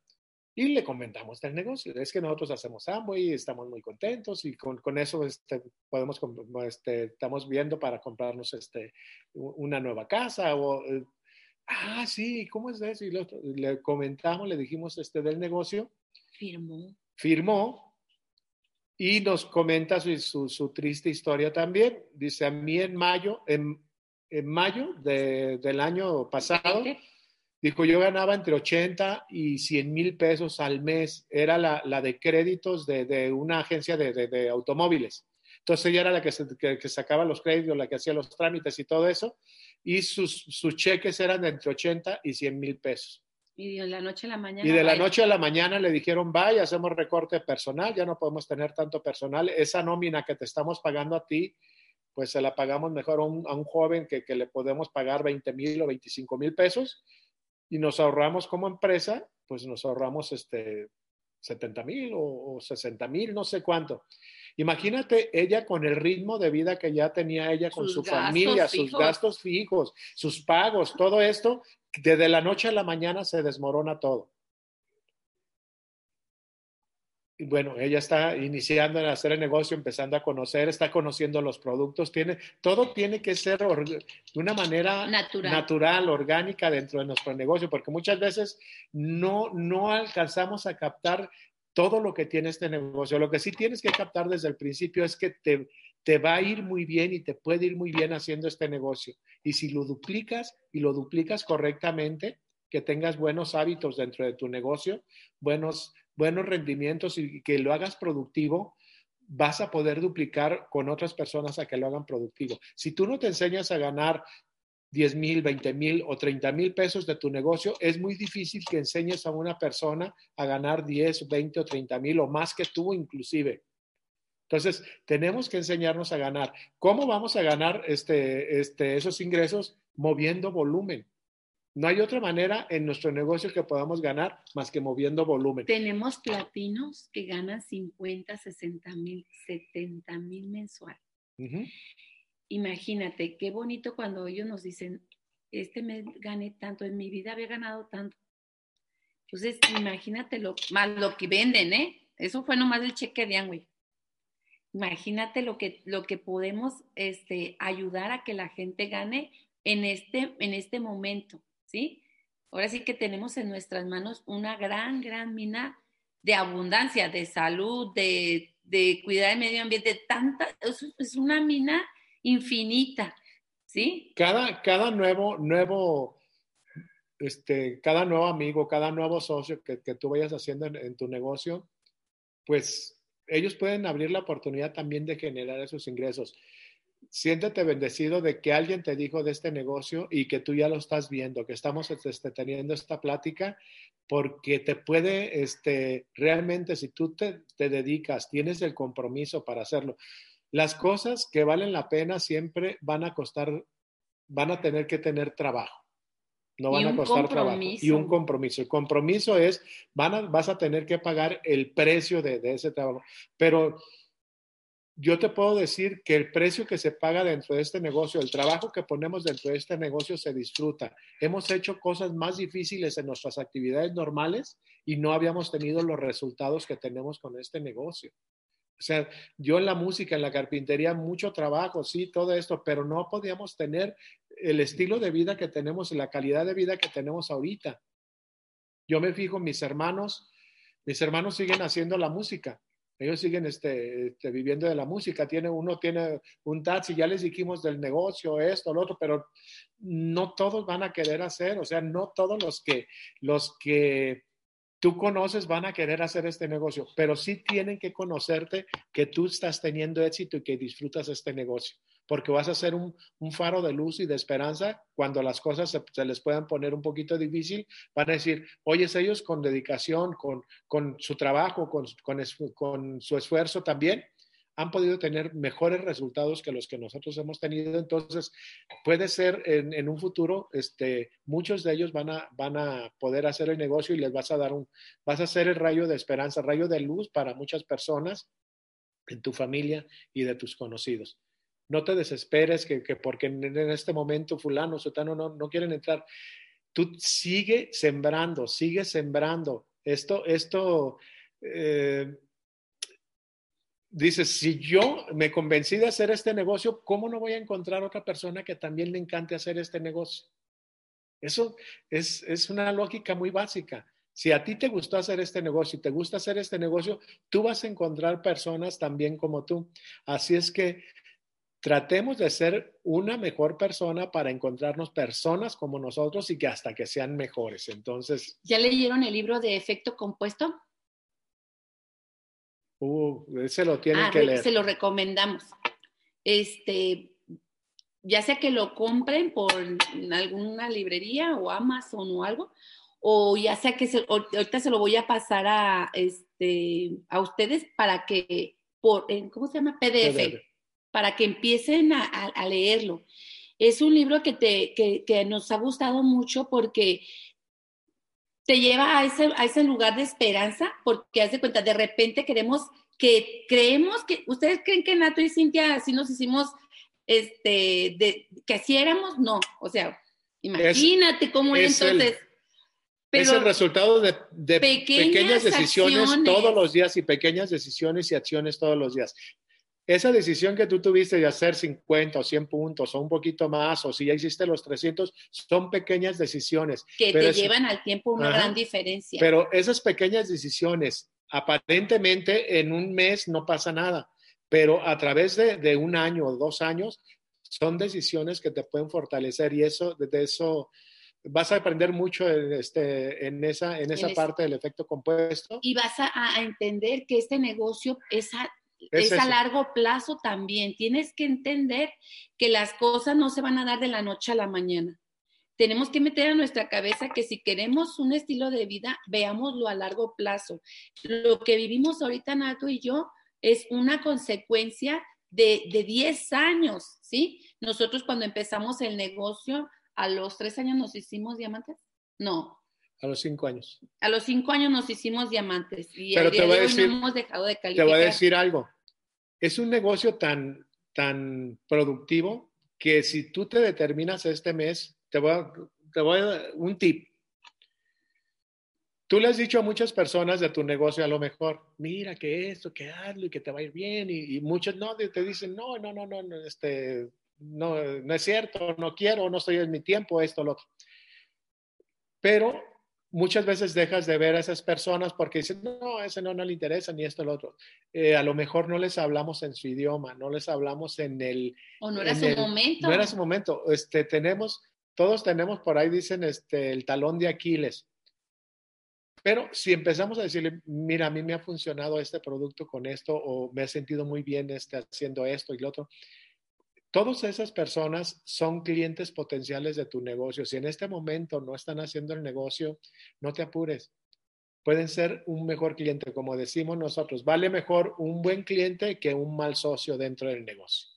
Y le comentamos del negocio. Es que nosotros hacemos Amway y estamos muy contentos y con, con eso este, podemos, este, estamos viendo para comprarnos este, una nueva casa. O, eh, ah, sí, ¿cómo es eso? Y le comentamos, le dijimos este, del negocio. Firmó. Firmó y nos comenta su, su, triste historia también. Dice, a mí en mayo, en, en mayo de, del año pasado, Dijo, yo ganaba entre 80 y 100 mil pesos al mes. Era la, la de créditos de, de una agencia de, de, de, automóviles. Entonces ella era la que, se, que, que, sacaba los créditos, la que hacía los trámites y todo eso. Y sus, sus cheques eran de entre 80 y 100 mil pesos. Y de la noche a la mañana. Y de la noche a la mañana le dijeron, vaya, hacemos recorte personal, ya no podemos tener tanto personal. Esa nómina que te estamos pagando a ti, pues se la pagamos mejor a un, a un joven que, que, le podemos pagar 20 mil o 25 mil pesos y nos ahorramos como empresa, pues nos ahorramos este 70 mil o, o 60 mil, no sé cuánto. Imagínate ella con el ritmo de vida que ya tenía ella con sus su familia, fijos. sus gastos fijos, sus pagos, todo esto, desde la noche a la mañana se desmorona todo. Y bueno, ella está iniciando en hacer el negocio, empezando a conocer, está conociendo los productos, tiene, todo tiene que ser de una manera natural. natural. orgánica dentro de nuestro negocio, porque muchas veces no, no alcanzamos a captar todo lo que tiene este negocio. Lo que sí tienes que captar desde el principio es que te, te va a ir muy bien y te puede ir muy bien haciendo este negocio. Y si lo duplicas y lo duplicas correctamente, que tengas buenos hábitos dentro de tu negocio, buenos, buenos rendimientos y que lo hagas productivo, vas a poder duplicar con otras personas a que lo hagan productivo. Si tú no te enseñas a ganar 10 mil, 20 mil o 30 mil pesos de tu negocio, es muy difícil que enseñes a una persona a ganar 10, 20 o 30 mil o más que tú inclusive. Entonces, tenemos que enseñarnos a ganar. ¿Cómo vamos a ganar este, este, esos ingresos? Moviendo volumen. No hay otra manera en nuestro negocio que podamos ganar más que moviendo volumen. Tenemos platinos que ganan 50, 60 mil, 70 mil mensual. Uh -huh. Imagínate, qué bonito cuando ellos nos dicen, este mes gané tanto, en mi vida había ganado tanto. Entonces, imagínate lo, más lo que venden, ¿eh? Eso fue nomás el cheque de Amway. Imagínate lo que, lo que podemos este, ayudar a que la gente gane en este, en este momento, ¿sí? Ahora sí que tenemos en nuestras manos una gran, gran mina de abundancia, de salud, de, de cuidar el medio ambiente, tanta, es, una mina infinita, ¿sí? Cada, cada nuevo, nuevo, este, cada nuevo amigo, cada nuevo socio que, que tú vayas haciendo en, en tu negocio, pues ellos pueden abrir la oportunidad también de generar esos ingresos. Siéntete bendecido de que alguien te dijo de este negocio y que tú ya lo estás viendo, que estamos este, teniendo esta plática, porque te puede, este, realmente, si tú te, te dedicas, tienes el compromiso para hacerlo, las cosas que valen la pena siempre van a costar, van a tener que tener trabajo. No van a costar trabajo. Y un compromiso. El compromiso es, van a, vas a tener que pagar el precio de, de, ese trabajo. Pero yo te puedo decir que el precio que se paga dentro de este negocio, el trabajo que ponemos dentro de este negocio se disfruta. Hemos hecho cosas más difíciles en nuestras actividades normales y no habíamos tenido los resultados que tenemos con este negocio. O sea, yo en la música, en la carpintería, mucho trabajo, sí, todo esto, pero no podíamos tener el estilo de vida que tenemos y la calidad de vida que tenemos ahorita. Yo me fijo, mis hermanos, mis hermanos siguen haciendo la música. Ellos siguen este, este, viviendo de la música. Tiene, uno tiene un taxi, ya les dijimos del negocio, esto, lo otro, pero no todos van a querer hacer, o sea, no todos los que, los que tú conoces van a querer hacer este negocio, pero sí tienen que conocerte que tú estás teniendo éxito y que disfrutas este negocio, porque vas a ser un, un faro de luz y de esperanza cuando las cosas se, se, les puedan poner un poquito difícil. Van a decir, oye, ellos con dedicación, con, con su trabajo, con, con, con su esfuerzo también, han podido tener mejores resultados que los que nosotros hemos tenido. Entonces, puede ser en, en, un futuro, este, muchos de ellos van a, van a poder hacer el negocio y les vas a dar un, vas a ser el rayo de esperanza, rayo de luz para muchas personas en tu familia y de tus conocidos. No te desesperes que, que porque en, este momento fulano, sotano no, no quieren entrar. Tú sigue sembrando, sigue sembrando. Esto, esto, eh, dices, si yo me convencí de hacer este negocio, ¿cómo no voy a encontrar otra persona que también le encante hacer este negocio? Eso es, es una lógica muy básica. Si a ti te gustó hacer este negocio y te gusta hacer este negocio, tú vas a encontrar personas también como tú. Así es que tratemos de ser una mejor persona para encontrarnos personas como nosotros y que hasta que sean mejores. Entonces. ¿Ya leyeron el libro de efecto compuesto? Uh, ese lo tienen ah, que leer. Se lo recomendamos. Este, ya sea que lo compren por alguna librería o Amazon o algo, o ya sea que ahorita se lo voy a pasar a, este, a ustedes para que, por, ¿cómo se llama? PDF, para que empiecen a, leerlo. Es un libro que, te, que, nos ha gustado mucho porque te lleva a ese, a ese lugar de esperanza, porque haz de cuenta, de repente queremos que creemos que, ¿ustedes creen que Nato y Cintia así nos hicimos, este, de, que así éramos? No, o sea, imagínate cómo es entonces es el resultado de, pequeñas, decisiones todos los días y pequeñas decisiones y acciones todos los días. Esa decisión que tú tuviste de hacer 50 o 100 puntos o un poquito más, o si ya hiciste los 300, son pequeñas decisiones. Que te llevan al tiempo una gran diferencia. Pero esas pequeñas decisiones, aparentemente en un mes no pasa nada, pero a través de, de un año o dos años, son decisiones que te pueden fortalecer y eso, de eso vas a aprender mucho en, este, en esa, en esa parte del efecto compuesto. Y vas a, entender que este negocio es a, es, a largo plazo también. Tienes que entender que las cosas no se van a dar de la noche a la mañana. Tenemos que meter a nuestra cabeza que si queremos un estilo de vida, veámoslo a largo plazo. Lo que vivimos ahorita, Nato y yo, es una consecuencia de, de 10 años, ¿sí? Nosotros cuando empezamos el negocio, a los tres años nos hicimos diamantes. No. A los cinco años. A los cinco años nos hicimos diamantes y Pero te voy a decir, no hemos dejado de calificar. Te voy a decir algo. Es un negocio tan, tan productivo que si tú te determinas este mes, te voy a, te voy a dar un tip. Tú le has dicho a muchas personas de tu negocio a lo mejor, mira que esto, que hazlo y que te va a ir bien. Y, y muchos no, te dicen, no, no, no, no, este, no, no es cierto, no quiero, no estoy en mi tiempo, esto, lo otro. Pero muchas veces dejas de ver a esas personas porque dicen, no, ese no, no le interesa, ni esto, lo otro. Eh, a lo mejor no les hablamos en su idioma, no les hablamos en el... O no era su momento. No era su momento. Este, tenemos, todos tenemos por ahí, dicen, este, el talón de Aquiles. Pero si empezamos a decirle, mira, a mí me ha funcionado este producto con esto, o me he sentido muy bien este, haciendo esto y lo otro, Todas esas personas son clientes potenciales de tu negocio. Si en este momento no están haciendo el negocio, no te apures. Pueden ser un mejor cliente, como decimos nosotros. Vale mejor un buen cliente que un mal socio dentro del negocio.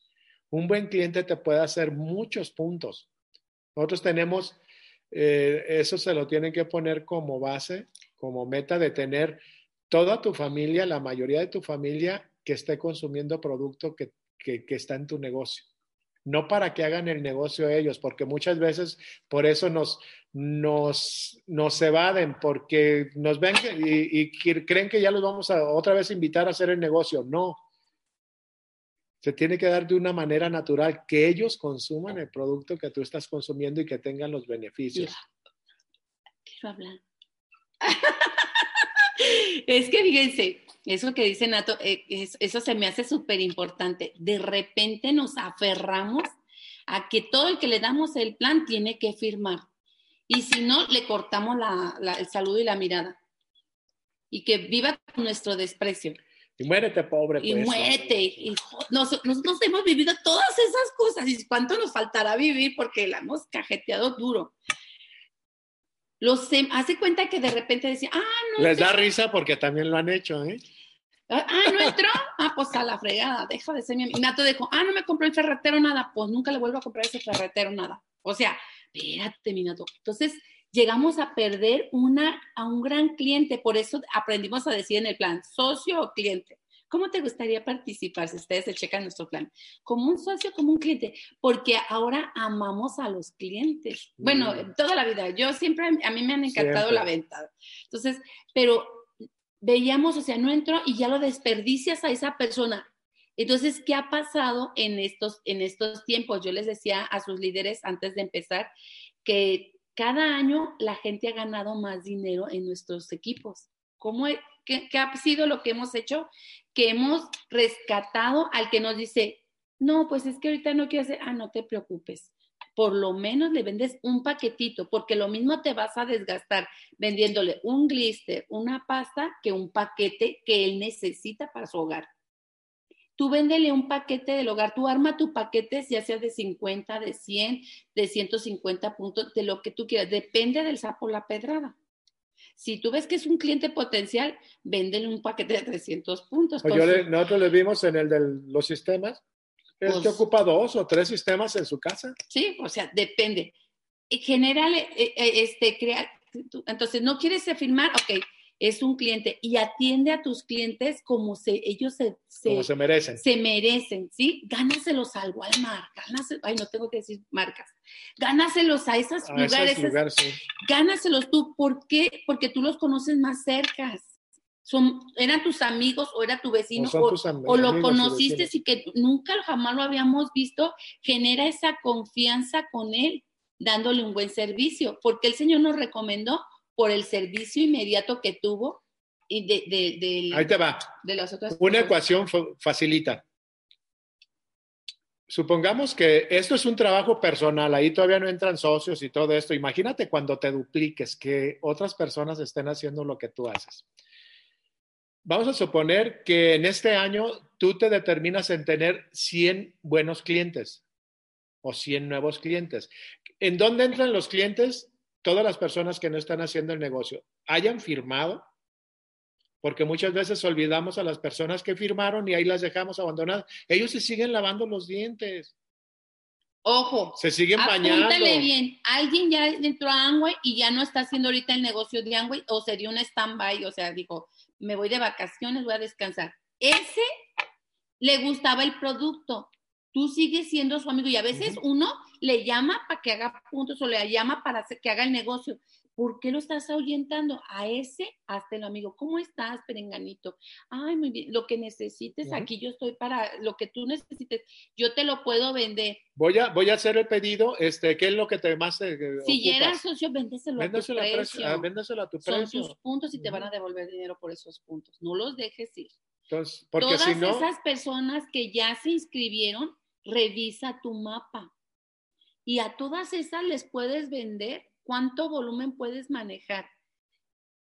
Un buen cliente te puede hacer muchos puntos. Nosotros tenemos, eh, eso se lo tienen que poner como base, como meta de tener toda tu familia, la mayoría de tu familia que esté consumiendo producto que está en tu negocio no para que hagan el negocio ellos, porque muchas veces por eso nos, nos, nos evaden, porque nos ven y, creen que ya los vamos a otra vez invitar a hacer el negocio. No. Se tiene que dar de una manera natural, que ellos consuman el producto que tú estás consumiendo y que tengan los beneficios. Quiero hablar. es que fíjense, eso que dice Nato, eh, eso se me hace súper importante. De repente nos aferramos a que todo el que le damos el plan tiene que firmar. Y si no, le cortamos el saludo y la mirada. Y que viva nuestro desprecio. Y muérete, pobre. Y pues. muérete. nosotros hemos vivido todas esas cosas. ¿Y cuánto nos faltará vivir? Porque la hemos cajeteado duro los hace cuenta que de repente decía, ah, no. Les da risa porque también lo han hecho, ¿eh? Ah, ah, no entró. Ah, pues a la fregada, deja de ser mi amigo. Nato dijo, ah, no me compró el ferretero nada. Pues nunca le vuelvo a comprar ese ferretero nada. O sea, espérate, mi Nato. Entonces, llegamos a perder una, a un gran cliente. Por eso aprendimos a decir en el plan, socio o cliente. ¿Cómo te gustaría participar si ustedes se checan nuestro plan? Como un socio, como un cliente, porque ahora amamos a los clientes. Bueno, mm. toda la vida. Yo siempre, a mí me han encantado la venta. Entonces, pero veíamos, o sea, no entró y ya lo desperdicias a esa persona. Entonces, ¿qué ha pasado en estos, en estos tiempos? Yo les decía a sus líderes antes de empezar que cada año la gente ha ganado más dinero en nuestros equipos. ¿Cómo, qué, ha sido lo que hemos hecho? que hemos rescatado al que nos dice, No, pues es que ahorita no quiero hacer, ah, no te preocupes. Por lo menos le vendes un paquetito, porque lo mismo te vas a desgastar vendiéndole un glister, una pasta, que un paquete que él necesita para su hogar. Tú véndele un paquete del hogar, tú arma tu paquete, ya sea de 50, de 100, de 150 puntos, de lo que tú quieras. Depende del sapo la pedrada. Si tú ves que es un cliente potencial, véndele un paquete de 300 puntos. Pues yo le, nosotros le vimos en el de los sistemas, es que Pues- ocupa dos o tres sistemas en su casa. Sí, o sea, depende. En general, eh, eh, este, crea, tú- entonces, ¿no quieres firmar? Ok, es un cliente y atiende a tus clientes como se, ellos se, se, como se merecen. se merecen, ¿sí? Gánaselos al Walmart, gánaselos, ay, no tengo que decir marcas, gánaselos a esos A lugares, esos esas- sí. gánaselos tú, ¿por qué? Porque tú los conoces más cerca. Son, eran tus amigos o era tu vecino O o, tus o lo conociste y que nunca jamás lo habíamos visto, genera esa confianza con él, dándole un buen servicio, porque el Señor nos recomendó por el servicio inmediato que tuvo y de, de, del- Ahí te va. de las otras Una cosas. ecuación fa- facilita. Supongamos que esto es un trabajo personal, ahí todavía no entran socios y todo esto. Imagínate cuando te dupliques, que otras personas estén haciendo lo que tú haces. Vamos a suponer que en este año tú te determinas en tener 100 buenos clientes o 100 nuevos clientes. ¿En dónde entran los clientes? Todas las personas que no están haciendo el negocio hayan firmado, porque muchas veces olvidamos a las personas que firmaron y ahí las dejamos abandonadas. Ellos se siguen lavando los dientes, Ojo, se siguen bañando. bien, alguien ya entró a Amway y ya no está haciendo ahorita el negocio de Amway o sería un stand-by, o sea, dijo, me voy de vacaciones, voy a descansar. Ese le gustaba el producto. Tú sigues siendo su amigo y a veces uno le llama para que haga puntos o le llama para que haga el negocio. ¿Por qué lo estás ahuyentando? A ese, hazte el amigo. ¿Cómo estás, perenganito? Ay, muy bien. Lo que necesites, aquí yo estoy para lo que tú necesites. Yo te lo puedo vender. Voy a, voy a hacer el pedido. Este, ¿Qué es lo que te más te, Si ya ocupas? eras socio, véndeselo a tu Véndeselo a, precio. precio, ah, véndeselo a tu Son precio. tus puntos y te van a devolver dinero por esos puntos. No los dejes ir. Entonces, porque Todas si no, esas personas que ya se inscribieron, revisa tu mapa. Y a todas esas les puedes vender. ¿Cuánto volumen puedes manejar?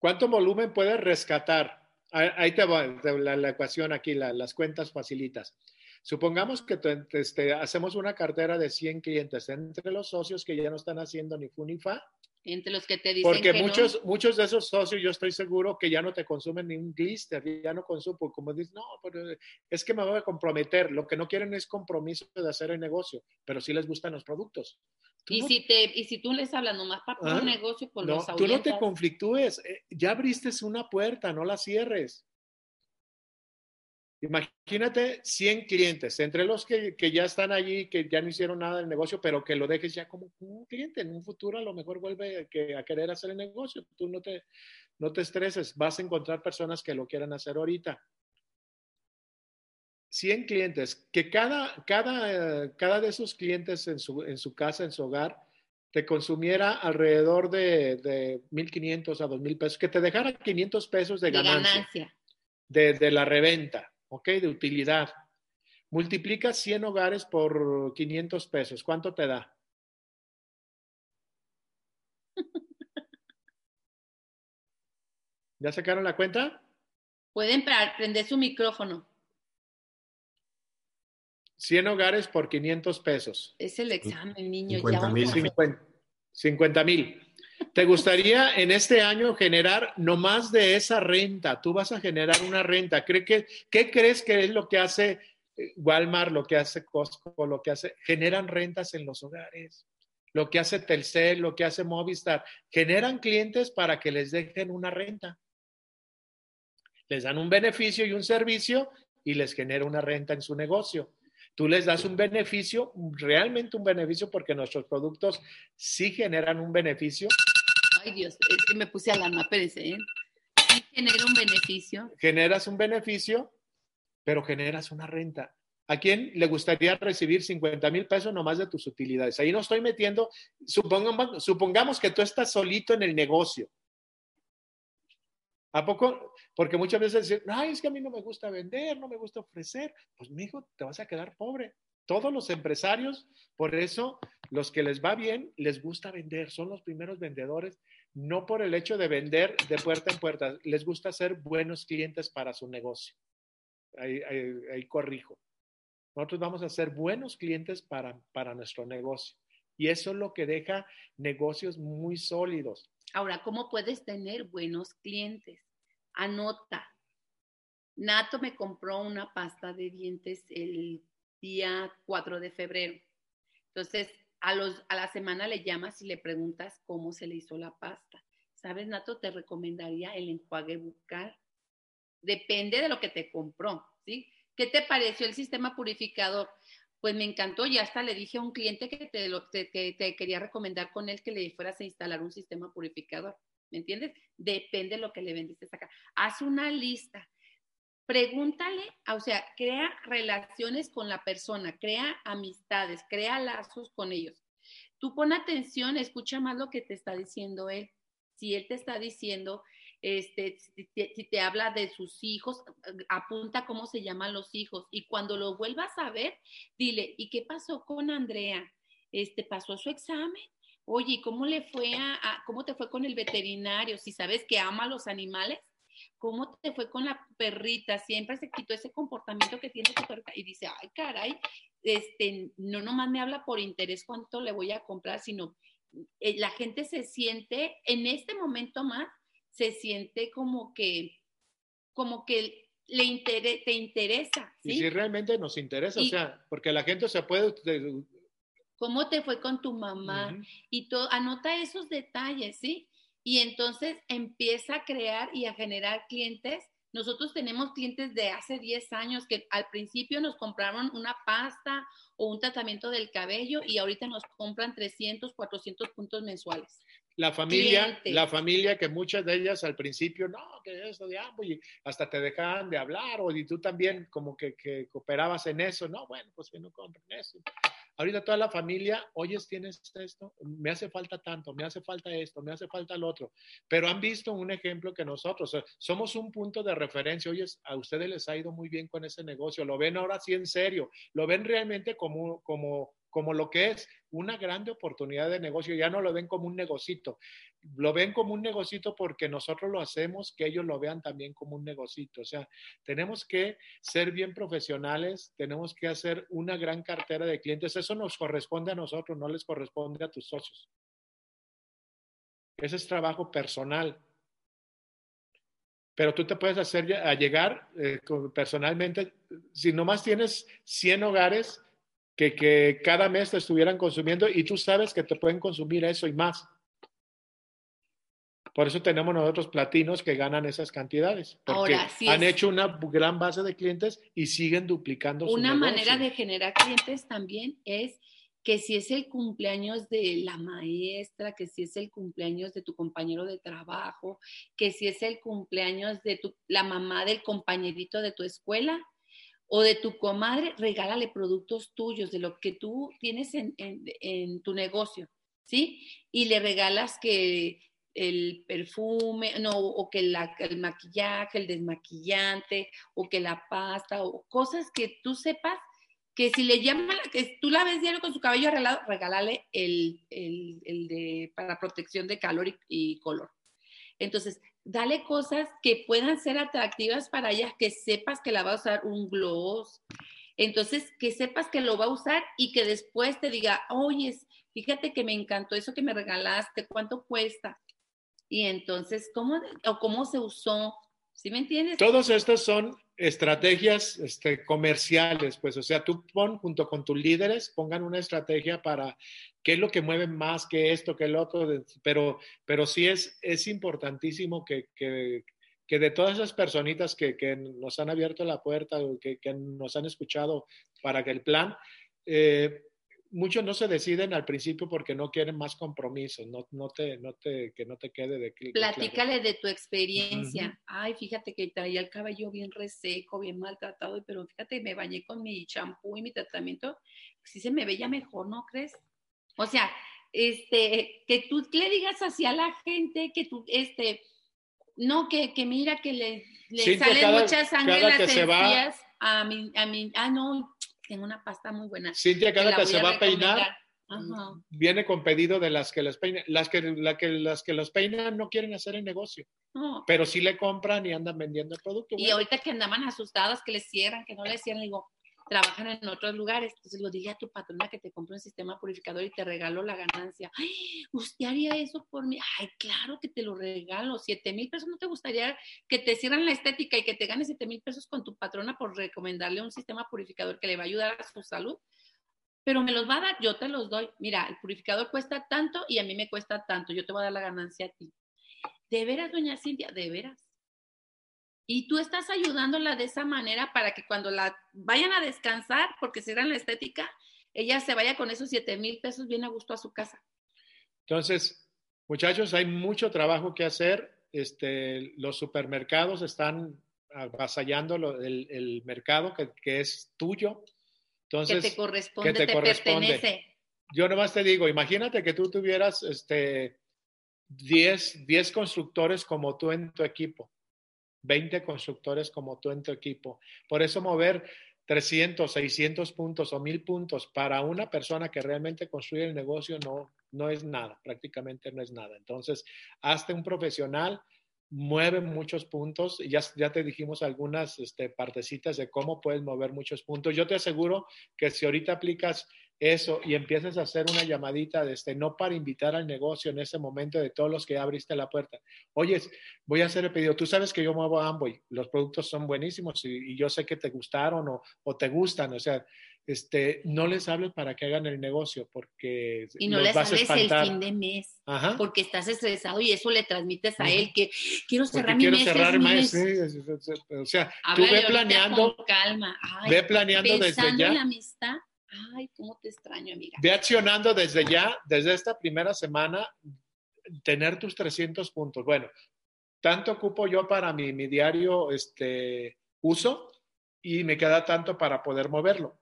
¿cuánto volumen puedes rescatar? Ah, Ahí te va la, ecuación aquí, la- las cuentas facilitas. Supongamos que te- te- este, hacemos una cartera de 100 clientes entre los socios que ya no están haciendo ni fu ni fa, Entre los que te dicen Porque que no. muchos, muchos de esos socios yo estoy seguro que ya no te consumen ni un glister, ya no consumen, porque como dices, no, pero es que me voy a comprometer. Lo que no quieren es compromiso de hacer el negocio, pero sí les gustan los productos. Y no- si, te, y si tú les hablas nomás para Ah, un negocio, pues no, los tú no te conflictúes, eh, ya abriste una puerta, no la cierres. Imagínate 100 clientes, entre los que, que ya están allí, que ya no hicieron nada del negocio, pero que lo dejes ya como un cliente. En un futuro a lo mejor vuelve a, que- a querer hacer el negocio. Tú no te, no te estreses, vas a encontrar personas que lo quieran hacer ahorita. 100 clientes, que cada, cada, cada de esos clientes en su, en su casa, en su hogar, te consumiera alrededor de, de 1.500 a 2.000 pesos, que te dejara 500 pesos de ganancia. de, de la reventa, ¿ok? De utilidad. Multiplica 100 hogares por 500 pesos. ¿Cuánto te da? ¿Ya sacaron la cuenta? Pueden prender su micrófono. 100 hogares por 500 pesos. Es el examen, niño. 50 ya mil. vamos a- 50 mil. ¿Te gustaría en este año generar no más de esa renta? Tú vas a generar una renta. ¿Cree que, ¿Qué crees que es lo que hace eh, Walmart, lo que hace Costco, lo que hace? Generan rentas en los hogares. Lo que hace Telcel, lo que hace Movistar. Generan clientes para que les dejen una renta. Les dan un beneficio y un servicio y les genera una renta en su negocio. Tú les das un beneficio, realmente un beneficio, porque nuestros productos sí generan un beneficio, Ay, Dios, es que me puse alarma, espérense, ¿eh? Genera un beneficio. generas un beneficio, pero generas una renta. ¿A quién le gustaría recibir 50 mil pesos nomás de tus utilidades? Ahí no estoy metiendo, supongamos, supongamos que tú estás solito en el negocio. ¿A poco? Porque muchas veces dicen, ay, es que a mí no me gusta vender, no me gusta ofrecer. Pues, mi hijo, te vas a quedar pobre. Todos los empresarios, por eso los que les va bien, les gusta vender, son los primeros vendedores, no por el hecho de vender de puerta en puerta, les gusta ser buenos clientes para su negocio. Ahí, corrijo. Nosotros vamos a ser buenos clientes para, para nuestro negocio. Y eso es lo que deja negocios muy sólidos. Ahora, ¿cómo puedes tener buenos clientes? Anota. Nato me compró una pasta de dientes el día 4 de febrero. Entonces, a, los, a la semana le llamas y le preguntas cómo se le hizo la pasta. ¿Sabes, Nato? Te recomendaría el enjuague bucal. Depende de lo que te compró, ¿sí? ¿Qué te pareció el sistema purificador? Pues me encantó y hasta le dije a un cliente que te, lo, te, quería recomendar con él que le fueras a instalar un sistema purificador. ¿Me entiendes? Depende de lo que le vendiste acá. Haz una lista. Pregúntale, o sea, crea relaciones con la persona, crea amistades, crea lazos con ellos. Tú pon atención, escucha más lo que te está diciendo él. Si él te está diciendo, este, si te, habla de sus hijos, apunta cómo se llaman los hijos y cuando lo vuelvas a ver, dile, ¿y qué pasó con Andrea? Este, ¿Pasó su examen? Oye, ¿cómo le fue a, cómo te fue con el veterinario? Si sabes que ama a los animales, ¿cómo te fue con la perrita? Siempre se quitó ese comportamiento que tiene tu perrita y dice, ay, caray, este, no nomás me habla por interés cuánto le voy a comprar, sino eh, la gente se siente en este momento más se siente como que, como que le te interesa. ¿sí? Y si realmente nos interesa, o sea, porque la gente se puede... ¿Cómo te fue con tu mamá? Y todo, anota esos detalles, ¿sí? Y entonces empieza a crear y a generar clientes. Nosotros tenemos clientes de hace 10 años que al principio nos compraron una pasta o un tratamiento del cabello y ahorita nos compran 300, 400 puntos mensuales. La familia, la familia que muchas de ellas al principio, no, que eso de ambos, y hasta te dejaban de hablar, o y tú también como que, que cooperabas en eso, no, bueno, pues que no compren eso. Ahorita toda la familia, oyes, tienes esto, me hace falta tanto, me hace falta esto, me hace falta lo otro, pero han visto un ejemplo que nosotros somos un punto de referencia, oyes, a ustedes les ha ido muy bien con ese negocio, lo ven ahora sí en serio, lo ven realmente como, como como lo que es una grande oportunidad de negocio. Ya no lo ven como un negocito, lo ven como un negocito porque nosotros lo hacemos, que ellos lo vean también como un negocito. O sea, tenemos que ser bien profesionales, tenemos que hacer una gran cartera de clientes. Eso nos corresponde a nosotros, no les corresponde a tus socios. Ese es trabajo personal. Pero tú te puedes hacer a llegar eh, personalmente, si nomás tienes 100 hogares, que, cada mes te estuvieran consumiendo y tú sabes que te pueden consumir eso y más. Por eso tenemos nosotros platinos que ganan esas cantidades, porque han hecho una gran base de clientes y siguen duplicando. Una manera de generar clientes también es que si es el cumpleaños de la maestra, que si es el cumpleaños de tu compañero de trabajo, que si es el cumpleaños de tu, la mamá del compañerito de tu escuela, o de tu comadre, regálale productos tuyos, de lo que tú tienes en, tu negocio, ¿sí? Y le regalas que el perfume, no, o que el maquillaje, el desmaquillante, o que la pasta, o cosas que tú sepas que si le llaman, que tú la ves diario con su cabello arreglado, regálale el, de, para protección de calor y color. Entonces, dale cosas que puedan ser atractivas para ella, que sepas que la va a usar un gloss. Entonces, que sepas que lo va a usar y que después te diga, oye, fíjate que me encantó eso que me regalaste, ¿cuánto cuesta? Y entonces, ¿cómo, o cómo se usó? ¿Sí me entiendes? Todos estos son estrategias este, comerciales, pues, o sea, tú pon junto con tus líderes, pongan una estrategia para qué es lo que mueve más que esto, que el otro, pero, pero sí es, es importantísimo que, que, que de todas esas personitas que, que, nos han abierto la puerta, que, que nos han escuchado para que el plan, eh, muchos no se deciden al principio porque no quieren más compromisos, no, no te, no te, que no te quede de clic. Platícale de tu experiencia. Ay, fíjate que traía el cabello bien reseco, bien maltratado, pero fíjate, me bañé con mi champú y mi tratamiento, sí se me veía mejor, ¿no crees? O sea, este, que tú le digas así a la gente que tú, este, no, que, que mira que le, le salen muchas sangre las encías a mi, a mi, ah, no, tengo una pasta muy buena. Cintia, cada que se va a peinar. Ajá. viene con pedido de las que les peinan. Las que, la que, las que los peinan no quieren hacer el negocio, pero sí le compran y andan vendiendo el producto. Y Bueno, ahorita que andaban asustadas, que les cierran, que no les cierran, digo, trabajan en otros lugares. Entonces digo, dile a tu patrona que te compre un sistema purificador y te regalo la ganancia. Ay, ¿usted haría eso por mí? Ay, claro que te lo regalo. Siete mil pesos, ¿no te gustaría que te cierran la estética y que te ganes siete mil pesos con tu patrona por recomendarle un sistema purificador que le va a ayudar a su salud? Pero me los va a dar, yo te los doy. Mira, el purificador cuesta tanto y a mí me cuesta tanto. Yo te voy a dar la ganancia a ti. ¿De veras, doña Cintia? ¿De veras? Y tú estás ayudándola de esa manera para que cuando la vayan a descansar, porque cierran la estética, ella se vaya con esos 7 mil pesos bien a gusto a su casa. Entonces, muchachos, hay mucho trabajo que hacer. Este, los supermercados están avasallando el, el mercado que, que es tuyo. Entonces, que te corresponde, que te te, corresponde. pertenece. yo nomás te digo, imagínate que tú tuvieras este, 10, 10 constructores como tú en tu equipo, 20 constructores como tú en tu equipo. Por eso mover 300, 600 puntos o 1000 puntos para una persona que realmente construye el negocio no, no es nada, prácticamente no es nada. Entonces, hazte un profesional, mueve muchos puntos. Ya, ya te dijimos algunas este, partecitas de cómo puedes mover muchos puntos. Yo te aseguro que si ahorita aplicas eso y empiezas a hacer una llamadita de este, no para invitar al negocio en ese momento de todos los que abriste la puerta. Oye, voy a hacer el pedido. Tú sabes que yo muevo Amboy, los productos son buenísimos y, y yo sé que te gustaron o, o, te gustan, o sea, este, no les hables para que hagan el negocio porque y no les a hables el fin de mes Ajá. porque estás estresado y eso le transmites a él que quiero Porque cerrar mi quiero mes, cerrar mes, mes. sí, o sea, tú ve planeando, con calma. Ay, ve planeando desde en ya, la amistad. Ay, cómo te extraño, amiga. ve accionando desde ya, desde esta primera semana, tener tus 300 puntos. Bueno, tanto ocupo yo para mi, mi diario este, uso y me queda tanto para poder moverlo.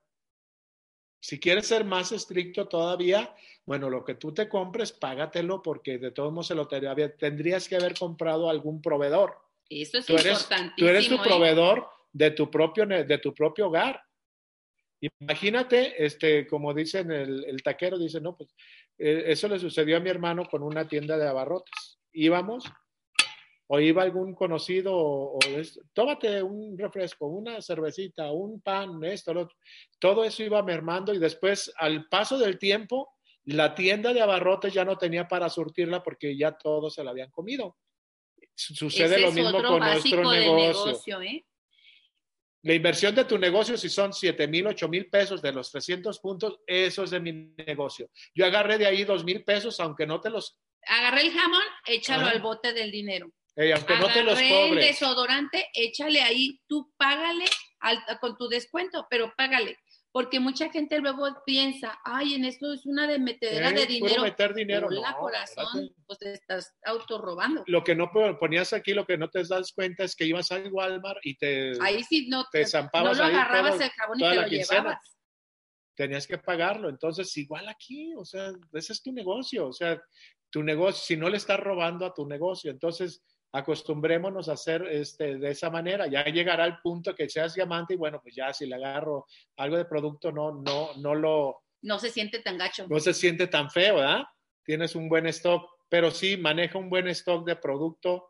Si quieres ser más estricto todavía, bueno, lo que tú te compres, págatelo porque de todos modos se lo tendría- tendrías que haber comprado algún proveedor. Eso es Tú eres, importantísimo. tú eres tu ¿eh? proveedor de tu propio, de tu propio hogar. Imagínate, este, como dicen el, el taquero, dice, no, pues eh, eso le sucedió a mi hermano con una tienda de abarrotes. Íbamos, o iba algún conocido, o, o es- tómate un refresco, una cervecita, un pan, esto, lo otro. Todo eso iba mermando y después, al paso del tiempo, la tienda de abarrotes ya no tenía para surtirla porque ya todos se la habían comido. Su- Sucede Ese lo mismo con nuestro negocio. negocio, ¿eh? La inversión de tu negocio, si son 7 mil, 8 mil pesos de los 300 puntos, eso es de mi negocio. Yo agarré de ahí 2 mil pesos, aunque no te los, Agarré el jamón, échalo Ajá. al bote del dinero. aunque no te los el desodorante, échale ahí, tú págale al- con tu descuento, pero págale. Porque mucha gente luego piensa, ay, en esto es una de metedera Eh, de dinero. meter dinero. Hola, no, corazón, espérate. pues te estás autorrobando. Lo que no po- ponías aquí, lo que no te das cuenta es que ibas al Walmart y te Ahí sí no te no zampabas lo ahí agarrabas todo- el jabón y te lo quincena. llevabas. tenías que pagarlo. Entonces, igual aquí, o sea, ese es tu negocio. O sea, tu negocio, si no le estás robando a tu negocio, entonces acostumbrémonos a hacer este, de esa manera. Ya llegará el punto que seas diamante y bueno, pues ya si le agarro algo de producto, no, no, no lo, No se siente tan gacho. no se siente tan feo, ¿verdad? Tienes un buen stock, pero sí, maneja un buen stock de producto,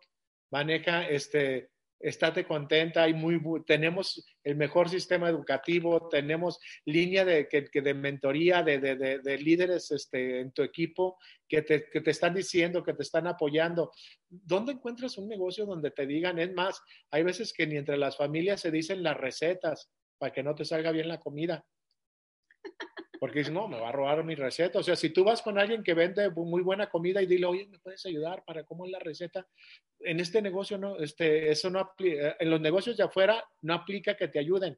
maneja, este, estate contenta, hay muy, tenemos el mejor sistema educativo, tenemos línea de, que, de mentoría de, de, de, de líderes este, en tu equipo que te, que te están diciendo, que te están apoyando. ¿Dónde encuentras un negocio donde te digan? Es más, hay veces que ni entre las familias se dicen las recetas para que no te salga bien la comida. Porque dices, no, me va a robar mi receta. O sea, si tú vas con alguien que vende muy buena comida y dile, oye, ¿me puedes ayudar para cómo es la receta? En este negocio, no, este, eso no aplica. En los negocios de afuera no aplica que te ayuden.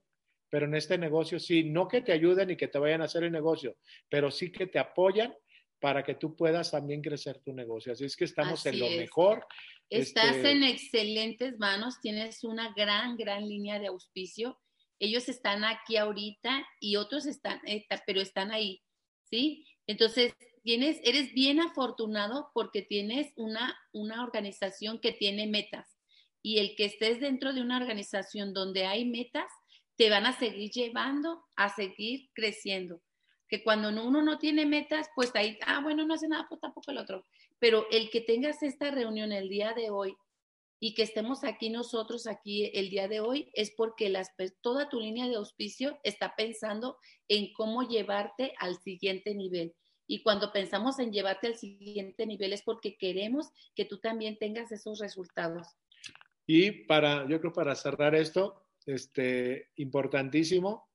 Pero en este negocio sí, no que te ayuden y que te vayan a hacer el negocio, pero sí que te apoyan para que tú puedas también crecer tu negocio. Así es que estamos en lo es. mejor. Estás Este- en excelentes manos, tienes una gran, gran línea de auspicio. Ellos están aquí ahorita y otros están, eh, pero están ahí, ¿sí? Entonces, tienes, eres bien afortunado porque tienes una, una organización que tiene metas. Y el que estés dentro de una organización donde hay metas, te van a seguir llevando a seguir creciendo. Que cuando uno no tiene metas, pues ahí, ah, bueno, no hace nada, pues tampoco el otro. Pero el que tengas esta reunión el día de hoy y que estemos aquí nosotros, aquí el día de hoy, es porque las, toda tu línea de auspicio está pensando en cómo llevarte al siguiente nivel. Y cuando pensamos en llevarte al siguiente nivel es porque queremos que tú también tengas esos resultados. Y para, yo creo para cerrar esto, este, importantísimo,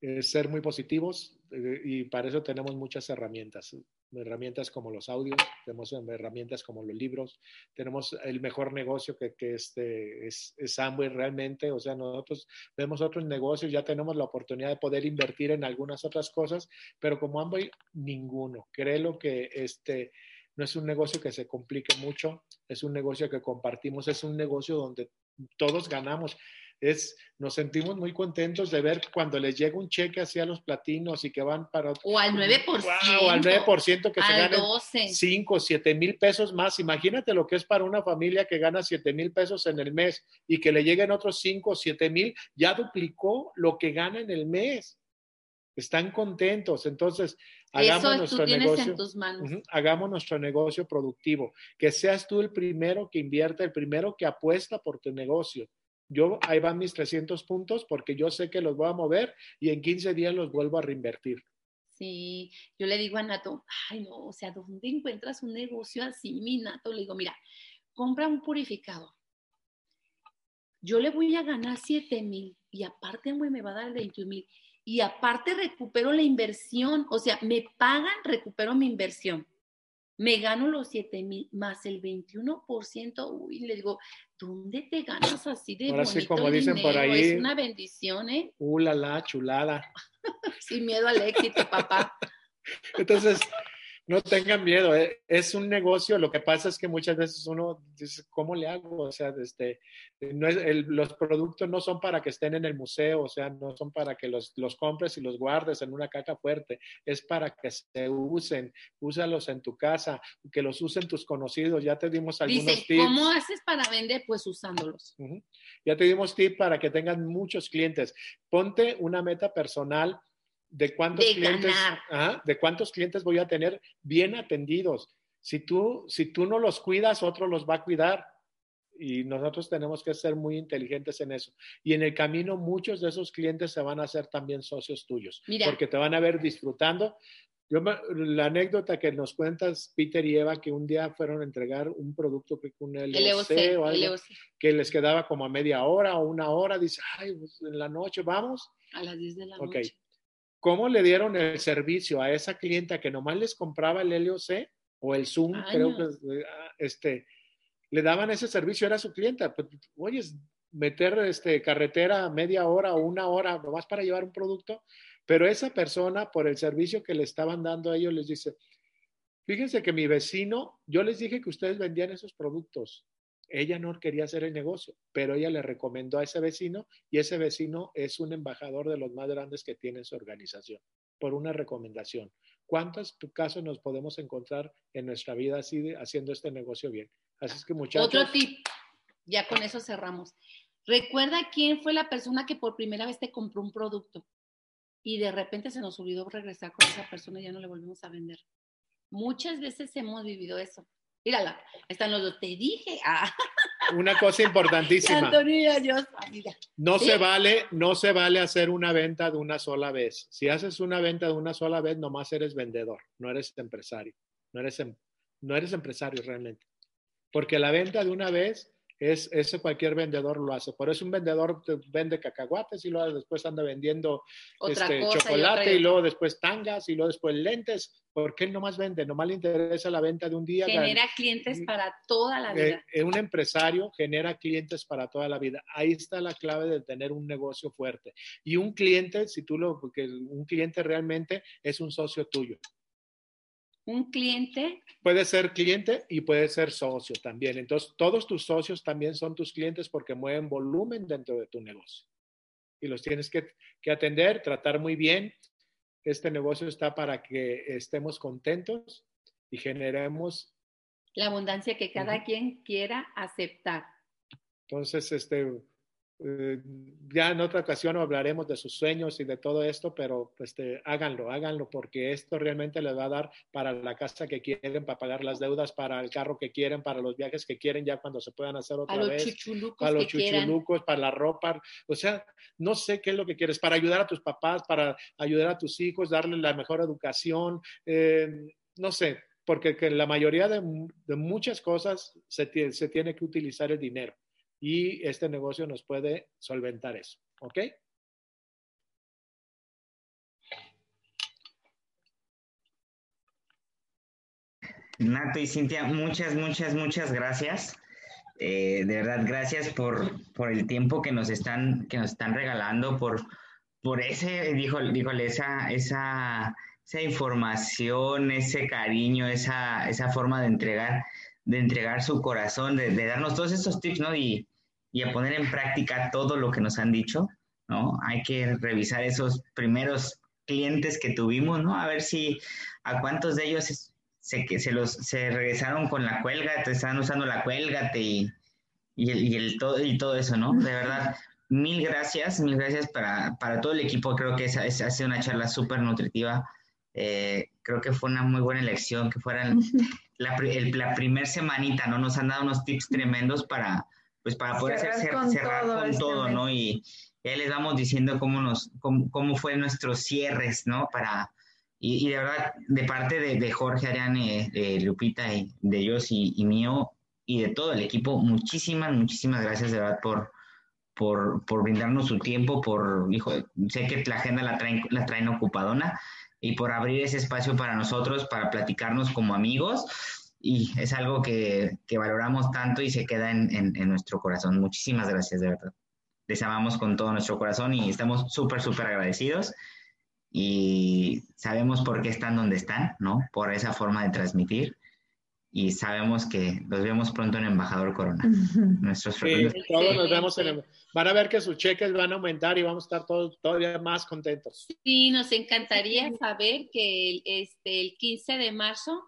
es ser muy positivos y para eso tenemos muchas herramientas herramientas como los audios, tenemos herramientas como los libros, tenemos el mejor negocio que, este, es, es Amway realmente, o sea, nosotros vemos otros negocios, ya tenemos la oportunidad de poder invertir en algunas otras cosas, pero como Amway, ninguno. Creo que este no es un negocio que se complique mucho, es un negocio que compartimos, es un negocio donde todos ganamos es, nos sentimos muy contentos de ver cuando les llega un cheque hacia los platinos y que van para... O al 9%. o al 9% que se ganan 5, 7 mil pesos más. Imagínate lo que es para una familia que gana 7 mil pesos en el mes y que le lleguen otros 5 o 7 mil, ya duplicó lo que gana en el mes. Están contentos. Entonces, hagamos nuestro negocio. hagamos nuestro negocio productivo. Que seas tú el primero que invierte, el primero que apuesta por tu negocio yo ahí van mis 300 puntos porque yo sé que los voy a mover y en 15 días los vuelvo a reinvertir. Sí, yo le digo a Nato, ay no, o sea, ¿dónde encuentras un negocio así, mi Nato? Le digo, mira, compra un purificador. Yo le voy a ganar 7 mil y aparte me va a dar 21 mil y aparte recupero la inversión, o sea, me pagan, recupero mi inversión me gano los 7 mil más el 21%, uy, le digo, ¿dónde te ganas así de Ahora sí, como dicen por ahí. Es una bendición, ¿eh? Uh, la, la, chulada. Sin miedo al éxito, papá. Entonces, no tengan miedo, eh, es un negocio, lo que pasa es que muchas veces uno dice, ¿cómo le hago? O sea, este, no es, los productos no son para que estén en el museo, o sea, no son para que los, los compres y los guardes en una caja fuerte, es para que se usen, úsalos en tu casa, que los usen tus conocidos, ya te dimos algunos Dice, tips. ¿cómo haces para vender? Pues usándolos. Ya te dimos tips para que tengan muchos clientes. Ponte una meta personal de cuántos clientes, de cuántos clientes voy a tener bien atendidos. Si tú, si tú no los cuidas, otro los va a cuidar. Y nosotros tenemos que ser muy inteligentes en eso. Y en el camino muchos de esos clientes se van a hacer también socios tuyos, porque te van a ver disfrutando. Yo, la anécdota que nos cuentas, Peter y Eva, que un día fueron a entregar un producto, que un LOC, o algo, que les quedaba como a media hora o una hora, dice, ay, pues en la noche vamos. A las 10 de la okay. noche cómo le dieron el servicio a esa clienta que nomás les compraba el LOC o el Zoom, creo que ah, este, le daban ese servicio, era su clienta. Pues, oye, meter este, carretera media hora o una hora nomás para llevar un producto, pero esa persona, por el servicio que le estaban dando a ellos, les dice, fíjense que mi vecino, yo les dije que ustedes vendían esos productos, ella no quería hacer el negocio, pero ella le recomendó a ese vecino y ese vecino es un embajador de los más grandes que tiene su organización por una recomendación. ¿Cuántos casos nos podemos encontrar en nuestra vida así haciendo este negocio bien? Así es que muchachos. Otro tip, ya con eso cerramos. Recuerda quién fue la persona que por primera vez te compró un producto y de repente se nos olvidó regresar con esa persona y ya no le volvimos a vender. Muchas veces hemos vivido eso. Mírala, están los dos. Te dije. Ah. Una cosa importantísima. no se vale, no se vale hacer una venta de una sola vez. Si haces una venta de una sola vez, nomás eres vendedor, no eres empresario. No eres, em, no eres empresario realmente. Porque la venta de una vez es, eso cualquier vendedor lo hace. Por eso un vendedor vende cacahuates y luego después anda vendiendo este, chocolate y, luego después tangas y luego después lentes. porque él nomás vende? Nomás le interesa la venta de un día. Genera clientes para toda la vida. Eh, eh, un empresario genera clientes para toda la vida. Ahí está la clave de tener un negocio fuerte. Y un cliente, si tú lo, porque un cliente realmente es un socio tuyo un cliente. Puede ser cliente y puede ser socio también. Entonces, todos tus socios también son tus clientes porque mueven volumen dentro de tu negocio. Y los tienes que, atender, tratar muy bien. Este negocio está para que estemos contentos y generemos la abundancia que cada quien quiera aceptar. Entonces, este, ya en otra ocasión hablaremos de sus sueños y de todo esto, pero este, háganlo, háganlo, porque esto realmente les va a dar para la casa que quieren, para pagar las deudas, para el carro que quieren, para los viajes que quieren, ya cuando se puedan hacer otra a los vez, chuchulucos para los chuchulucos, para la ropa, o sea, no sé qué es lo que quieres, para ayudar a tus papás, para ayudar a tus hijos, darles la mejor educación, eh, no sé, porque que la mayoría de, de muchas cosas se tiene que utilizar el dinero y este negocio nos puede solventar eso, ¿ok? Nato y Cintia, muchas, muchas, muchas gracias. Eh, de verdad, gracias por, por el tiempo que nos están, que nos están regalando, por, por ese, dijo, díjole, esa, esa, esa información, ese cariño, esa, esa forma de entregar, de entregar su corazón, de, de darnos todos estos tips, ¿no? Y, y a poner en práctica todo lo que nos han dicho, ¿no? Hay que revisar esos primeros clientes que tuvimos, ¿no? A ver si a cuántos de ellos se, que se los se regresaron con la cuelga, te están usando la cuélgate y, y, el, y, el todo, y todo eso, ¿no? De verdad, mil gracias, mil gracias para, para todo el equipo. Creo que esa, esa ha sido una charla súper nutritiva. Eh, creo que fue una muy buena elección, que fueran la, el- la primer semanita, ¿no? Nos han dado unos tips tremendos para, pues para poder Cerrar hacer, cer- con cerrar todo con este todo. ¿no? Y, y ahí les vamos diciendo cómo nos, cómo, cómo fue nuestros cierres, ¿no? Para, y, y de verdad, de parte de, de Jorge, Ariane, de Lupita y de ellos y, y mío y de todo el equipo, muchísimas, muchísimas gracias de verdad por, por, por brindarnos su tiempo, por, hijo, sé que la agenda la traen, la traen ocupadona y por abrir ese espacio para nosotros, para platicarnos como amigos. Y es algo que, que valoramos tanto y se queda en, en, en nuestro corazón. Muchísimas gracias, de verdad. Les amamos con todo nuestro corazón y estamos súper, súper agradecidos y sabemos por qué están donde están, ¿no? Por esa forma de transmitir y sabemos que los vemos pronto en Embajador Corona. Nuestros Sí, todos nos vemos en el- Van a ver que sus cheques van a aumentar y vamos a estar todos todavía más contentos. Sí, nos encantaría saber que el, este, el 15 de marzo,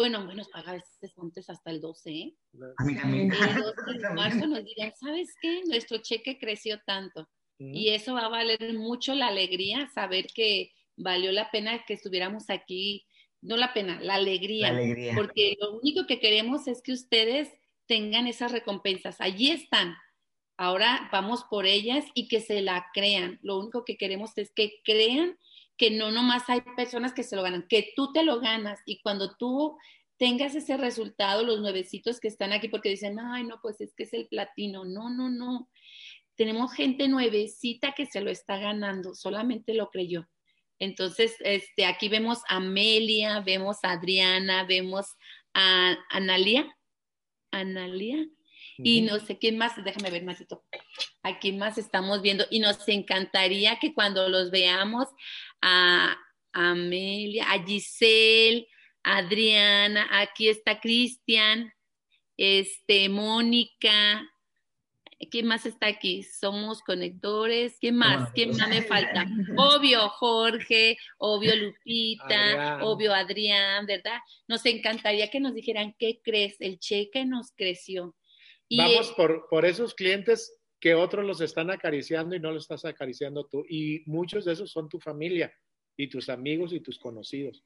bueno, bueno, a veces antes hasta el 12, ¿eh? A mí también. El 12 de marzo nos dirán, ¿sabes qué? Nuestro cheque creció tanto. Y eso va a valer mucho la alegría, saber que valió la pena que estuviéramos aquí, no la pena, la alegría, La alegría. porque lo único que queremos es que ustedes tengan esas recompensas, allí están. Ahora vamos por ellas y que se la crean. Lo único que queremos es que crean que no nomás hay personas que se lo ganan, que tú te lo ganas y cuando tú tengas ese resultado, los nuevecitos que están aquí porque dicen, ay, no, pues es que es el platino. No, no, no tenemos gente nuevecita que se lo está ganando, solamente lo creyó. Entonces, este, aquí vemos a Amelia, vemos a Adriana, vemos a Analia, Analia, y no sé quién más, déjame ver, Matito, a quién más estamos viendo, y nos encantaría que cuando los veamos a Amelia, a Giselle, a Adriana, aquí está Cristian, este, Mónica, ¿Quién más está aquí? Somos conectores. ¿Quién más? ¿Quién más me falta? Obvio Jorge, obvio Lupita, Adrián. obvio Adrián, ¿verdad? Nos encantaría que nos dijeran qué crees. El cheque nos creció. Y Vamos por, por esos clientes que otros los están acariciando y no los estás acariciando tú. Y muchos de esos son tu familia y tus amigos y tus conocidos.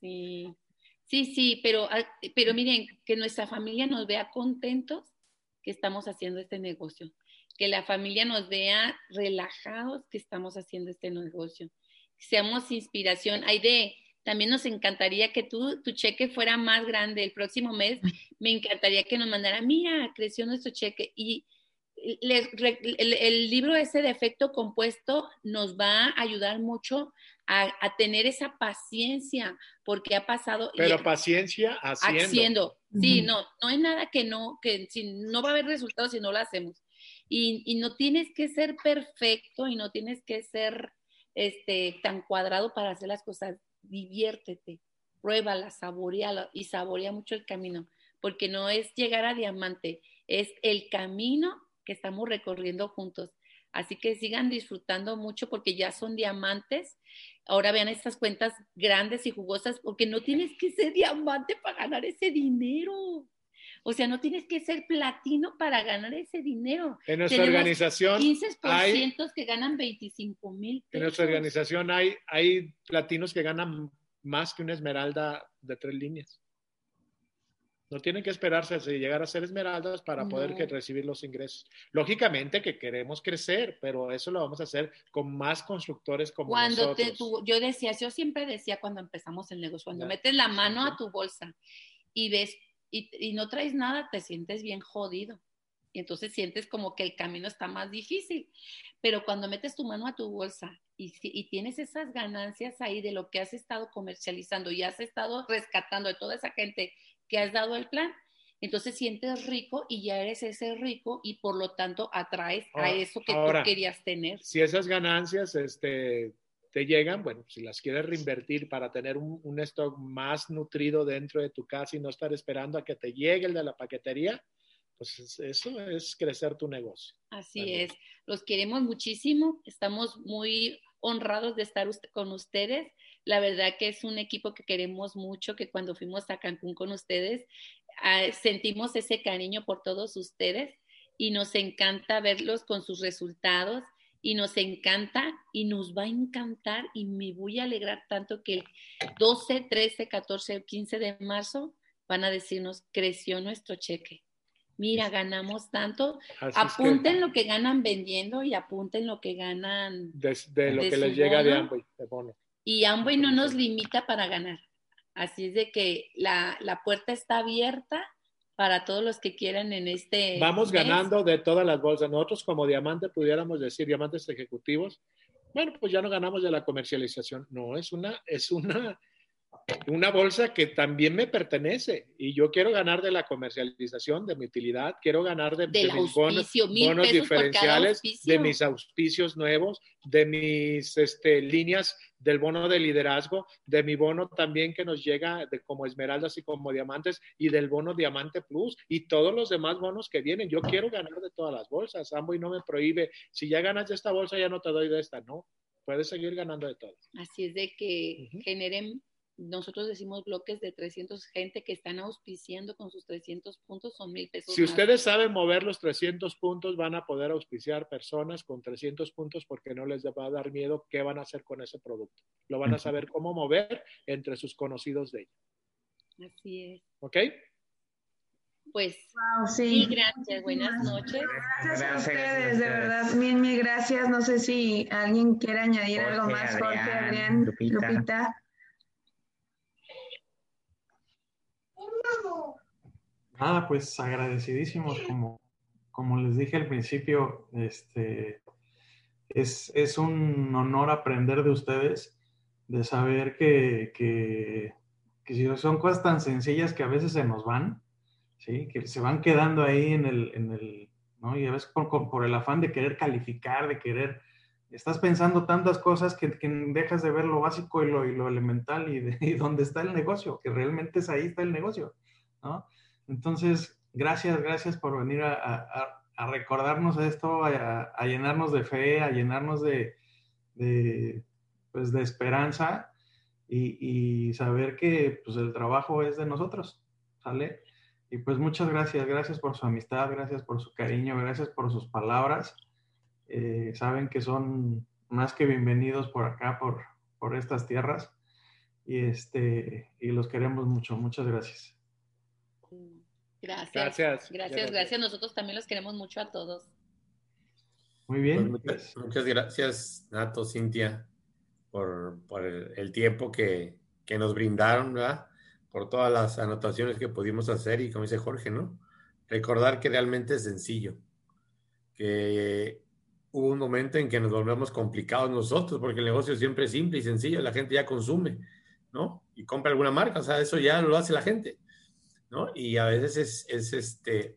sí, sí, sí, pero, ah, pero miren, que nuestra familia nos vea contentos que estamos haciendo este negocio, que la familia nos vea relajados que estamos haciendo este negocio, que seamos inspiración. Aide, también nos encantaría que tú, tu cheque fuera más grande el próximo mes. Me encantaría que nos mandara, mira, creció nuestro cheque. Y le- el, el libro ese de efecto compuesto nos va a ayudar mucho a, a tener esa paciencia, porque ha pasado... y- Pero paciencia haciendo. haciendo. Sí, no, no hay nada que no, que si no va a haber resultados si no lo hacemos. Y, y no tienes que ser perfecto y no tienes que ser este, tan cuadrado para hacer las cosas. Diviértete, pruébala, saboreala y saborea mucho el camino, porque no es llegar a diamante, es el camino que estamos recorriendo juntos. Así que sigan disfrutando mucho porque ya son diamantes. Ahora vean estas cuentas grandes y jugosas porque no tienes que ser diamante para ganar ese dinero. O sea, no tienes que ser platino para ganar ese dinero. En nuestra organización 15% hay, que ganan 25 mil En nuestra organización hay, hay platinos que ganan más que una esmeralda de tres líneas. No tienen que esperarse a llegar a ser esmeraldas para poder recibir los ingresos. Lógicamente que queremos crecer, pero eso lo vamos a hacer con más constructores como cuando nosotros. Te, yo decía, yo siempre decía cuando empezamos el negocio, cuando metes la mano a tu bolsa y ves y, y, no traes nada, te sientes bien jodido. Y entonces sientes como que el camino está más difícil. Pero cuando metes tu mano a tu bolsa y, y, tienes esas ganancias ahí de lo que has estado comercializando y has estado rescatando de toda esa gente que has dado el plan. Entonces sientes rico y ya eres ese rico y por lo tanto atraes a ah, eso que tú querías tener. Si esas ganancias este, te llegan, bueno, si las quieres reinvertir para tener un, stock más nutrido dentro de tu casa y no estar esperando a que te llegue el de la paquetería, pues eso es crecer tu negocio. Así es. Los queremos muchísimo. Estamos muy honrados de estar con ustedes. La verdad que es un equipo que queremos mucho, que cuando fuimos a Cancún con ustedes, ah, sentimos ese cariño por todos ustedes y nos encanta verlos con sus resultados y nos encanta y nos va a encantar y me voy a alegrar tanto que el 12, 13, 14 o 15 de marzo van a decirnos, creció nuestro cheque. Mira, ganamos tanto. apunten lo que ganan vendiendo y apunten lo que ganan. De, lo que les llega de Amway, de bono y Amway no nos limita para ganar. Así es de que la, puerta está abierta para todos los que quieran en este. Vamos ganando de todas las bolsas. Nosotros como diamante pudiéramos decir, diamantes ejecutivos, bueno, pues ya no ganamos de la comercialización. No, es una, es una, una bolsa que también me pertenece y yo quiero ganar de la comercialización, de mi utilidad, quiero ganar de, mis bonos, diferenciales, de mis auspicios nuevos, de mis este, líneas del bono de liderazgo, de mi bono también que nos llega de, como esmeraldas y como diamantes y del bono diamante plus y todos los demás bonos que vienen. Yo quiero ganar de todas las bolsas. y no me prohíbe, si ya ganas de esta bolsa ya no te doy de esta, no. Puedes seguir ganando de todas. Así es de que generen nosotros decimos bloques de 300 gente que están auspiciando con sus 300 puntos son mil pesos. Si ustedes saben mover los 300 puntos, van a poder auspiciar personas con 300 puntos porque no les va a dar miedo qué van a hacer con ese producto. Lo van a saber cómo mover entre sus conocidos de ella. Así es. ¿Ok? Pues, sí. gracias. Buenas noches. Gracias a ustedes, de verdad. Mil, mil gracias. No sé si alguien quiere añadir algo más. Jorge, Adrián, Lupita. Nada, pues agradecidísimos, como, como les dije al principio, este, es, es un honor aprender de ustedes, de saber que, que, que, son cosas tan sencillas que a veces se nos van, ¿sí? que se van quedando ahí en el, en el ¿no? Y a veces por, por, el afán de querer calificar, de querer, estás pensando tantas cosas que, dejas de ver lo básico y lo, elemental y, de, dónde está el negocio, que realmente es ahí está el negocio, ¿no? Entonces, gracias, gracias por venir a, recordarnos esto, a, llenarnos de fe, a llenarnos de, pues, de esperanza y, saber que pues, el trabajo es de nosotros, ¿sale? Y pues muchas gracias, gracias por su amistad, gracias por su cariño, gracias por sus palabras. Eh, saben que son más que bienvenidos por acá, por, por estas tierras. Y, este, y los queremos mucho. Muchas gracias. Gracias. Gracias, gracias. Nosotros también los queremos mucho a todos. Muy bien. Pues muchas, gracias, Nato, Cintia, por, el, tiempo que, nos brindaron, ¿verdad? Por todas las anotaciones que pudimos hacer y como dice Jorge, ¿no? Recordar que realmente es sencillo, que hubo un momento en que nos volvemos complicados nosotros, porque el negocio siempre es simple y sencillo, la gente ya consume, ¿no? Y compra alguna marca, o sea, eso ya lo hace la gente. ¿no? Y a veces es, este,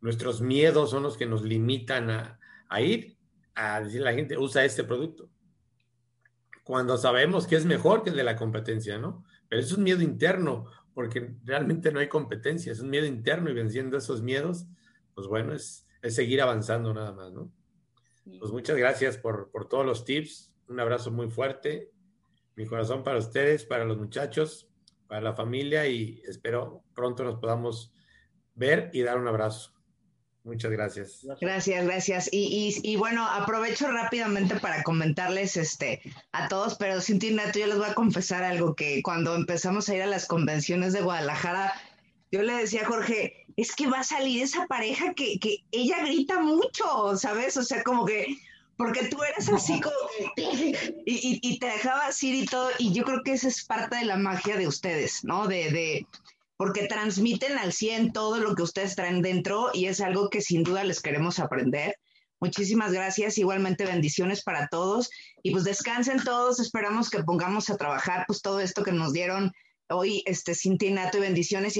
nuestros miedos son los que nos limitan a, ir a decir a la gente, usa este producto. Cuando sabemos que es mejor que el de la competencia, ¿no? Pero es un miedo interno, porque realmente no hay competencia, es un miedo interno y venciendo esos miedos, pues bueno, es, seguir avanzando nada más, ¿no? Pues muchas gracias por, por todos los tips, un abrazo muy fuerte, mi corazón para ustedes, para los muchachos, para la familia y espero pronto nos podamos ver y dar un abrazo. Muchas gracias. Gracias, gracias. Y, y, bueno, aprovecho rápidamente para comentarles este, a todos, pero sin ti, Neto, yo les voy a confesar algo que cuando empezamos a ir a las convenciones de Guadalajara, yo le decía a Jorge, es que va a salir esa pareja que, que ella grita mucho, ¿sabes? O sea, como que, porque tú eres así como y, te dejabas ir y todo, y yo creo que esa es parte de la magia de ustedes, ¿no? De, de porque transmiten al 100 todo lo que ustedes traen dentro y es algo que sin duda les queremos aprender. Muchísimas gracias, igualmente bendiciones para todos y pues descansen todos, esperamos que pongamos a trabajar pues todo esto que nos dieron hoy, este, Cintia Nato y bendiciones.